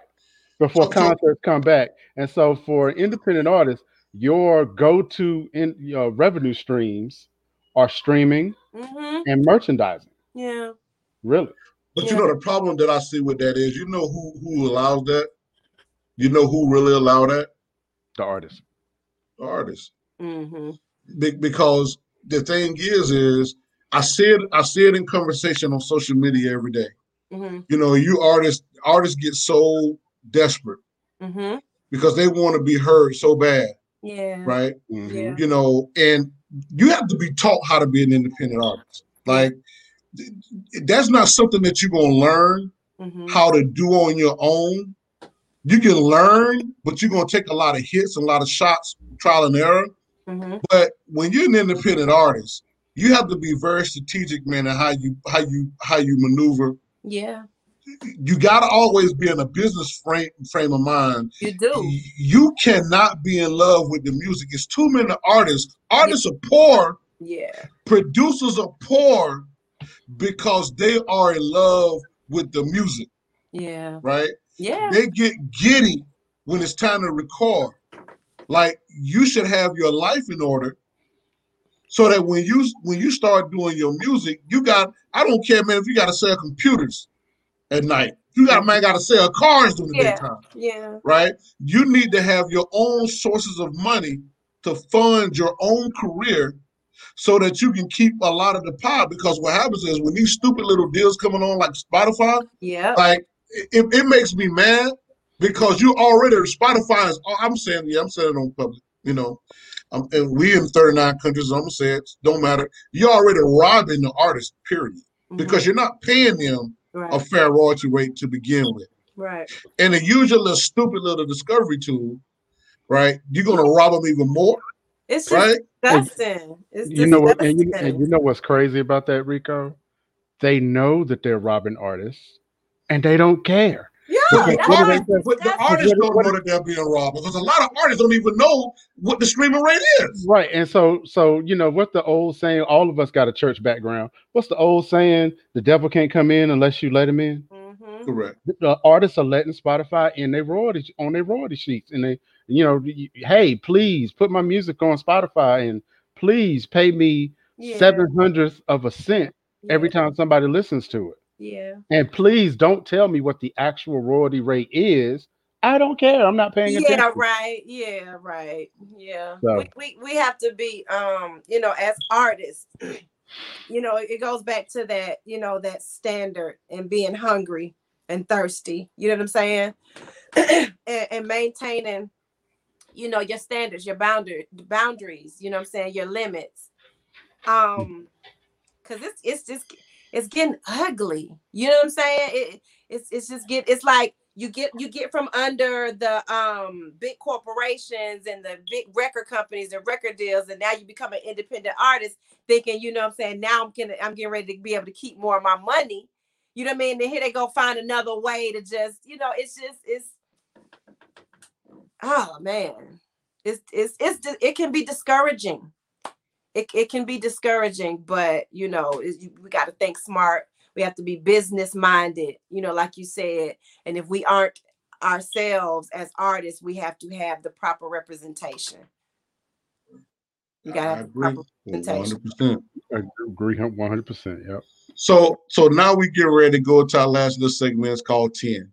Before So- so- concerts come back. And so for independent artists, your go-to in your revenue streams are streaming Mhm. and merchandising. Yeah. Really. But Yeah. you know the problem that I see with that is, you know who who allows that. You know who really allow that? The artist. The artist. Mm-hmm. Be- because the thing is, is I see it. I see it in conversation on social media every day. Mm-hmm. You know, you artists artists get so desperate Mm-hmm. because they want to be heard so bad, Yeah. right? Mhm. Yeah. You know, and you have to be taught how to be an independent artist. Like th- that's not something that you're gonna learn Mm-hmm. how to do on your own. You can learn, but you're gonna take a lot of hits and a lot of shots, trial and error. Mm-hmm. But when you're an independent artist, you have to be very strategic, man, in how you how you how you maneuver. Yeah. You gotta always be in a business frame frame of mind. You do. You cannot be in love with the music. It's too many artists. Artists are poor, Yeah. producers are poor because they are in love with the music, Yeah. right? Yeah. they get giddy when it's time to record. Like you should have your life in order so that when you when you start doing your music, you got I don't care, man, if you gotta sell computers at night. You got man gotta sell cars during the Yeah. daytime, Yeah. right? You need to have your own sources of money to fund your own career so that you can keep a lot of the pie. Because what happens is when these stupid little deals coming on like Spotify, Yeah. like it, it makes me mad because you already Spotify is. I'm saying, yeah, I'm saying it on public. You know, um, and we in 39 countries. I'm gonna say it. Don't matter. You're already robbing the artist, period, because you're not paying them Mm-hmm. right. a fair royalty rate to begin with. right. And the usual little stupid little discovery tool, right? You're gonna rob them even more, It's just right? disgusting. It's You know what? And you, and you know what's crazy about that, Rico? They know that they're robbing artists, and they don't care. yeah, But the, that's what do they artists, but the artists don't know that they're being robbed because a lot of artists don't even know what the streaming rate is. Right. And so, so you know, what's the old saying? All of us got a church background. What's the old saying? The devil can't come in unless you let him in. Mhm. Correct. The- The artists are letting Spotify in their royalty on their royalty sheets, and they, you know, hey, please put my music on Spotify, and please pay me Yeah. seven hundredths of a cent every time somebody listens to it. Yeah. And please don't tell me what the actual royalty rate is. I don't care. I'm not paying attention. Yeah, right. Yeah, right. Yeah. So- We, we we have to be um, you know, as artists, you know, it goes back to that, you know, that standard and being hungry and thirsty. You know what I'm saying? and, and maintaining, you know, your standards, your boundary boundaries, you know what I'm saying, your limits. Um, because it's it's just it's getting ugly. You know what I'm saying? It, it's it's just get it's like you get you get from under the um big corporations and the big record companies and record deals, and now you become an independent artist, thinking, you know what I'm saying, now I'm getting I'm getting ready to be able to keep more of my money. You know what I mean? Then here they go find another way to just, you know, it's just it's oh man. it's it's, it's it can be discouraging. It, it can be discouraging, but you know, we got to think smart. We have to be business minded, you know, like you said. And if we aren't ourselves as artists, we have to have the proper representation. You gotta I have the proper representation. hundred percent. I agree one hundred percent. Yep. So so now we get ready to go to our last little segment. It's called 10.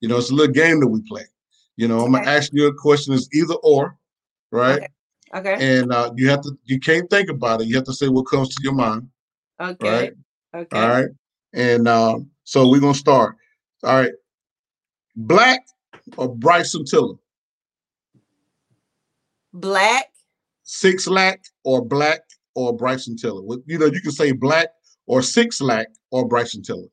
You know, it's a little game that we play. You know, I'm gonna ask you a question, it's either or, right? Okay. Okay. And uh, you have to you can't think about it. You have to say what comes to your mind. Okay. right. Okay. All right. And um, so we're gonna start. All right. Black or Bryson Tiller? Black. Six lack or black or Bryson Tiller? You know, you can say black or six lack or Bryson Tiller.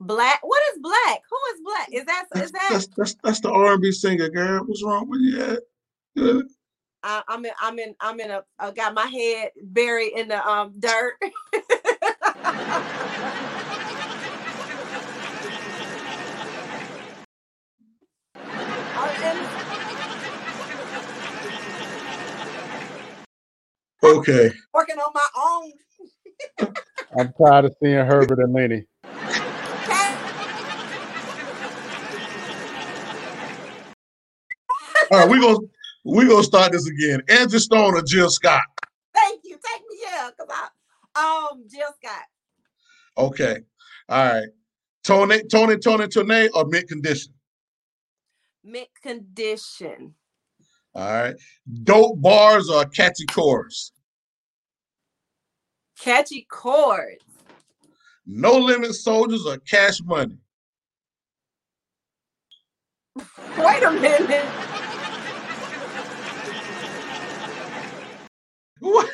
Black. What is black? Who is black? Is that That's is that that's that's, that's the R&B singer, girl. What's wrong with you? Yeah. Yeah. I, I'm in I'm in I'm in a I got my head buried in the um dirt. Okay. working on my own I'm tired of seeing Herbert and Lenny. All right, we're gonna we're gonna start this again. Angie Stone or Jill Scott? Thank you. Take me yeah, cause I um Jill Scott. Okay. All right. Tony, Tony, Tony, Tony, or mint condition. Mint condition. All right. Dope bars or catchy chorus. Catchy chords. No limit soldiers or cash money. Wait a minute. What?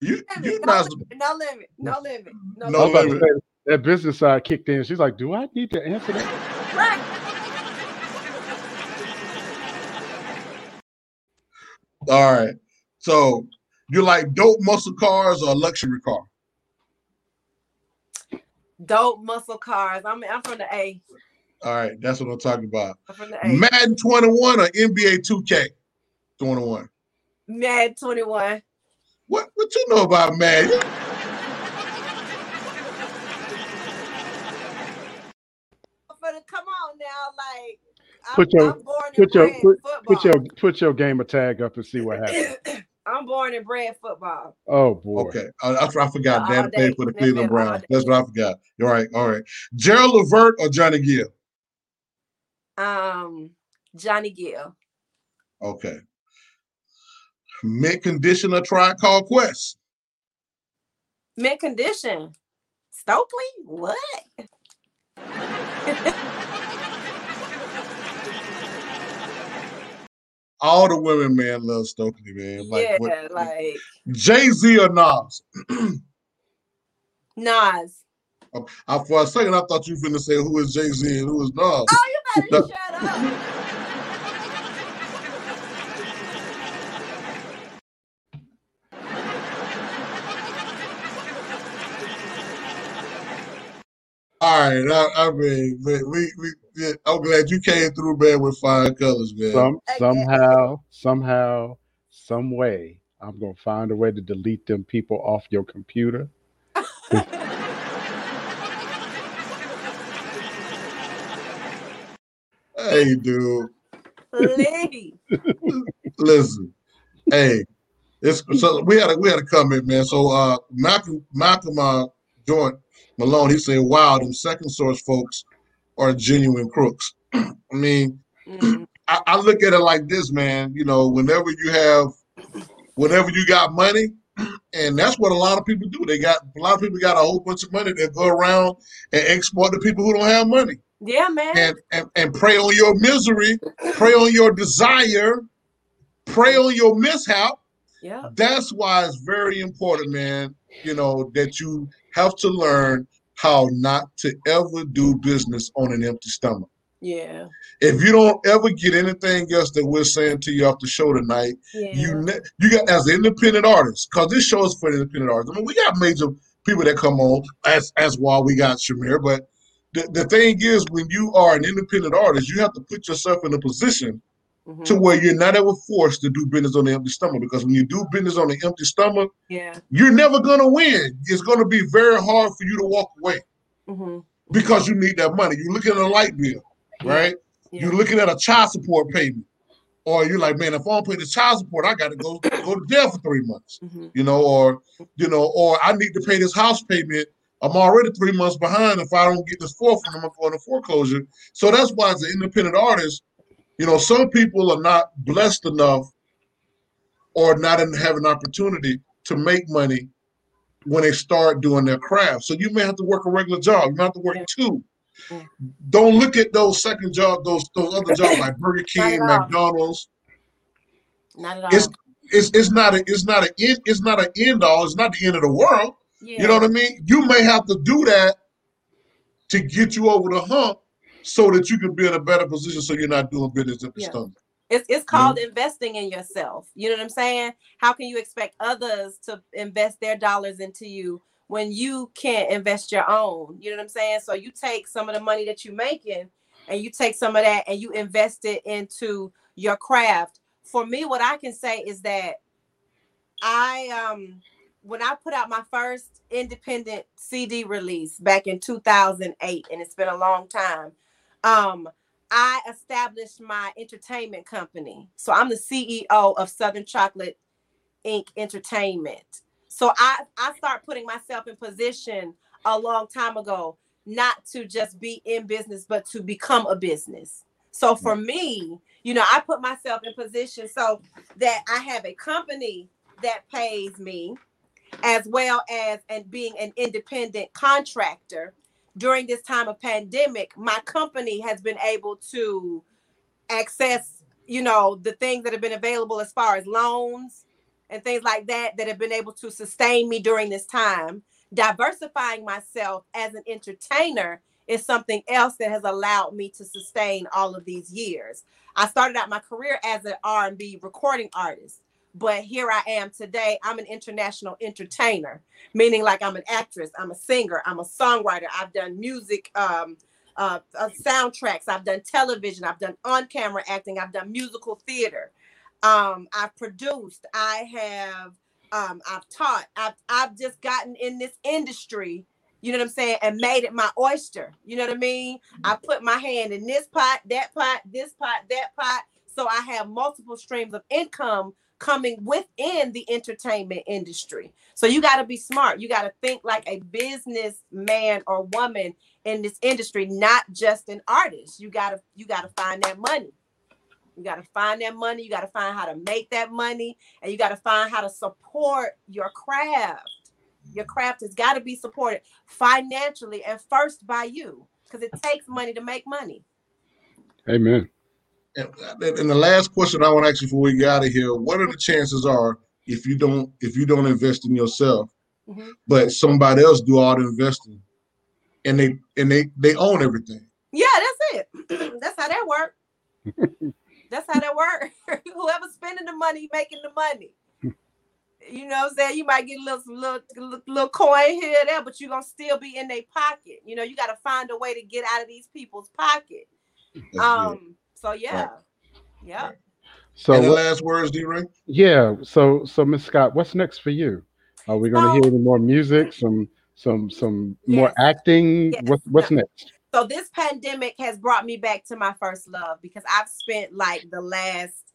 You you Limit, not no limit, no limit, no limit, no No limit. about to say, that business side kicked in. She's like, "Do I need to answer that?" Right. all right. So you like dope muscle cars or luxury car? Dope muscle cars. I'm I'm from the A. All right, that's what I'm talking about. I'm from the A. Madden 21 or NBA 2K 21? Mad 21. What what you know about Madden? For come on now, like I'm, Put your- I'm born and Put your bred put, football. put your put your gamer tag up and see what happens. I'm born and bred football. Oh boy. Okay, I, I, I forgot. All Dad day. played for the Cleveland Browns. That's what I forgot. All right, all right. Gerald Levert or Johnny Gill? Um, Johnny Gill. Okay. Mint condition or Tribe Called Quest? Mint condition. Stokley? What? All the women, man, love Stokley, man. Like, yeah, what- like Jay Z or Nas? Nas. I, for a second, I thought you were going to say who is Jay Z and who is Nas. Oh, you No. shut up. All right, I, I mean, man, we, we, yeah, I'm glad you came through, man, with fine colors, man. Some somehow, somehow, some way, I'm gonna find a way to delete them people off your computer. hey, dude, Please. listen, hey, it's so we had a we had a comment, man. So uh, Malcolm Malcolm uh, Jordan Malone, he said, "Wow, them second source folks are genuine crooks." I mean, Mm, I, I look at it like this, man. You know, whenever you have, whenever you got money, and that's what a lot of people do. They got a lot of people got a whole bunch of money. They go around and export to people who don't have money, yeah, man. and and, and prey on your misery, pray on your desire, pray on your mishap. yeah. That's why it's very important, man. You know that you have to learn how not to ever do business on an empty stomach. Yeah. If you don't ever get anything else that we're saying to you off the show tonight, Yeah. you ne- you got as an independent artist, because this show is for independent artists. I mean, we got major people that come on as as why we got Chimere. But the, the thing is, when you are an independent artist, you have to put yourself in a position Mhm. to where you're not ever forced to do business on an empty stomach. Because when you do business on an empty stomach, Yeah. you're never gonna win. It's gonna be very hard for you to walk away hmm because you need that money. You're looking at a light bill, right? Yeah. You're looking at a child support payment, or you're like, man, if I don't pay the child support, I got to go go to jail for three months, hmm you know, or you know, or I need to pay this house payment. I'm already three months behind. If I don't get this fourth one, I'm gonna go into foreclosure. So that's why, as an independent artist, you know, some people are not blessed enough, or not in, have an opportunity to make money when they start doing their craft. So you may have to work a regular job. You may have to work two. Don't look at those second jobs, those those other jobs like Burger King. McDonald's. Not at all. It's it's it's not a it's not a end it's not an end all. It's not the end of the world. Yeah. You know what I mean? You may have to do that to get you over the hump, so that you can be in a better position, so you're not doing business at the Yeah. stomach. It's it's called investing in yourself. You know what I'm saying? How can you expect others to invest their dollars into you when you can't invest your own? You know what I'm saying? So you take some of the money that you're making and you take some of that and you invest it into your craft. For me, what I can say is that I um when I put out my first independent CD release back in 2008 and it's been a long time. Um I established my entertainment company. So I'm the CEO of Southern Chocolate Inc. Entertainment. So I I start putting myself in position a long time ago, not to just be in business, but to become a business. So for me, you know, I put myself in position so that I have a company that pays me, as well as and being an independent contractor during this time of pandemic, my company has been able to access, you know, the things that have been available as far as loans and things like that that have been able to sustain me during this time. Diversifying myself as an entertainer is something else that has allowed me to sustain all of these years. I started out my career as an R&B recording artist, but here I am today. I'm an international entertainer meaning like I'm an actress, I'm a singer, I'm a songwriter. I've done music, um, uh, uh, soundtracks, I've done television, I've done on-camera acting, I've done musical theater. Um, I've produced, I have, um, I've taught, I've, I've just gotten in this industry. You know what I'm saying? And made it my oyster. You know what I mean? I put my hand in this pot, that pot, this pot, that pot. So I have multiple streams of income coming within the entertainment industry. So you got to be smart. You got to think like a businessman or woman in this industry, not just an artist. You got to you got to find that money. You got to find that money. You got to find how to make that money, and you got to find how to support your craft. Your craft has got to be supported financially and first by you, because it takes money to make money. Amen. And, and the last question I want to ask you before we get out of here: What are the chances are if you don't if you don't invest in yourself, Mhm. but somebody else do all the investing, and they and they they own everything? Yeah, that's it. that's how that work. that's how that work. Whoever's spending the money, making the money. You know what I'm saying? You might get a little, little, little, little coin here or there, but you're gonna still be in their pocket. You know, you gotta find a way to get out of these people's pocket. That's good. Um, so yeah. Right. Yeah. So Any what- last words, D. Ray? yeah, so so Miss Scott, what's next for you? Are we going to So- hear any more music? Some some some more acting? Yes. What what's next? So this pandemic has brought me back to my first love because I've spent like the last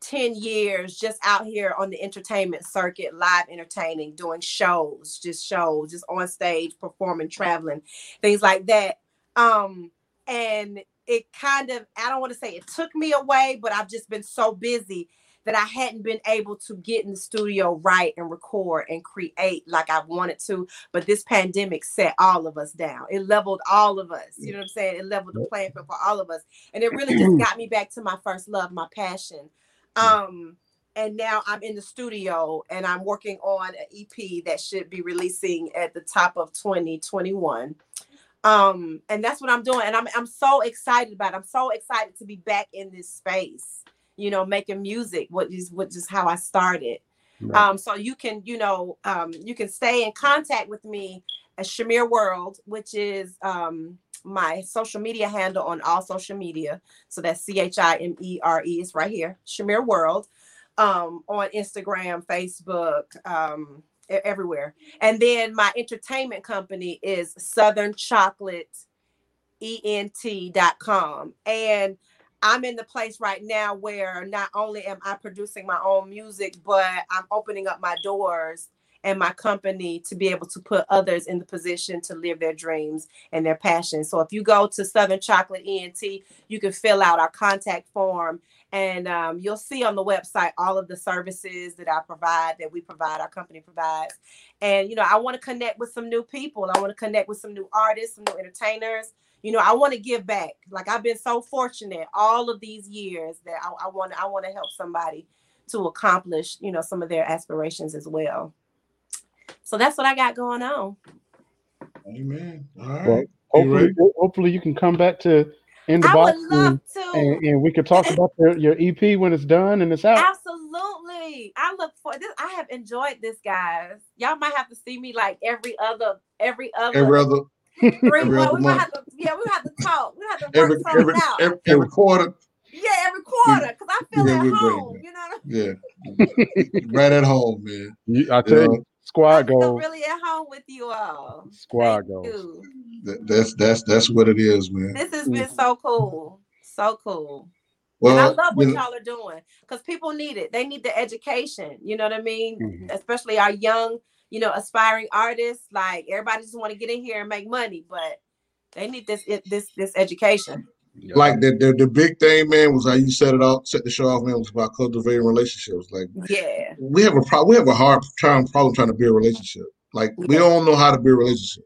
10 years just out here on the entertainment circuit, live entertaining, doing shows, just shows, just on stage, performing, traveling, things like that. Um, and it kind of, I don't want to say it took me away, but I've just been so busy that I hadn't been able to get in the studio, write and record and create like I wanted to. But this pandemic set all of us down. It leveled all of us. You know what I'm saying? It leveled the playing field for all of us. And it really just got me back to my first love, my passion. Um, and now I'm in the studio and I'm working on an EP that should be releasing at the top of 2021. Um, and that's what I'm doing. And I'm I'm so excited about it. I'm so excited to be back in this space, you know, making music, what is what is how I started. Right. Um, so you can, you know, um, you can stay in contact with me at Chimere World, which is um, my social media handle on all social media. So that's C H I M E R E. It's right here, Chimere World, um, on Instagram, Facebook, um, everywhere. And then my entertainment company is Southern Chocolate ent.com and i'm in the place right now where not only am i producing my own music but i'm opening up my doors and my company to be able to put others in the position to live their dreams and their passions so if you go to southern chocolate ent you can fill out our contact form and um, you'll see on the website all of the services that i provide that we provide our company provides and you know i want to connect with some new people i want to connect with some new artists some new entertainers you know i want to give back like i've been so fortunate all of these years that i want i want to help somebody to accomplish you know some of their aspirations as well so that's what i got going on Amen. All right. Well, hopefully, ready? hopefully you can come back to in the i box would love and, to and, and we could talk about your, your EP when it's done and it's out. absolutely i look for this i have enjoyed this guys y'all might have to see me like every other every other Every other, three every other we month. have to yeah we have to talk we have to work every every, out every every quarter. yeah every quarter because i feel Yeah, at we bring home it. you know what I mean? Yeah, right at home, man. You, I You tell know, you, squad I feel goals. really at home with you all. Squad Thank goals. you. that, that's that's that's what it is, man. This has been so cool. So cool. Well, and I love what you know, y'all are doing because people need it. They need the education. You know what I mean? Mhm. Especially our young, you know, aspiring artists. Like everybody just want to get in here and make money, but they need this this this education. Yeah. like the, the the big thing, man, was how you set it out, set the show off, man, was about cultivating relationships. Like Yeah. we have a problem, we have a hard time problem trying to build a relationship. Like we don't know how to build a relationship.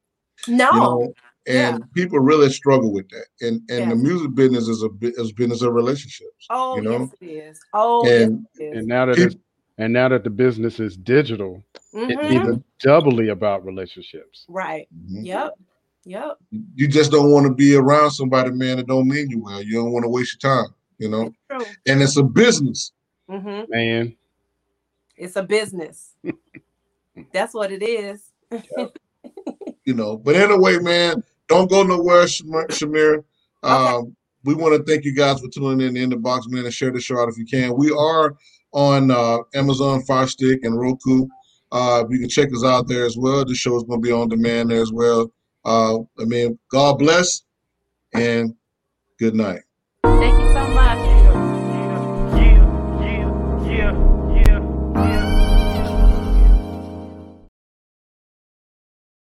No. you know and people really struggle with that and and the music business is a bu- is business of relationships oh you know yes, it is. Oh And- yes, it and now that Peop- it's and now that the business is digital, it's Mhm. even doubly about relationships. Right. Mhm. Yep. Yep. you just don't want to be around somebody man that don't mean you well. You don't want to waste your time you know? True. and it's a business. Hmm Man, It's a business. That's what it is. you know but anyway man don't go nowhere Chimere, Chimere. um we want to thank you guys for tuning in in the box man and share the show out if you can. We are on uh amazon fire stick and roku. Uh you can check us out there as well. The show is going to be on demand there as well uh i mean god bless and good night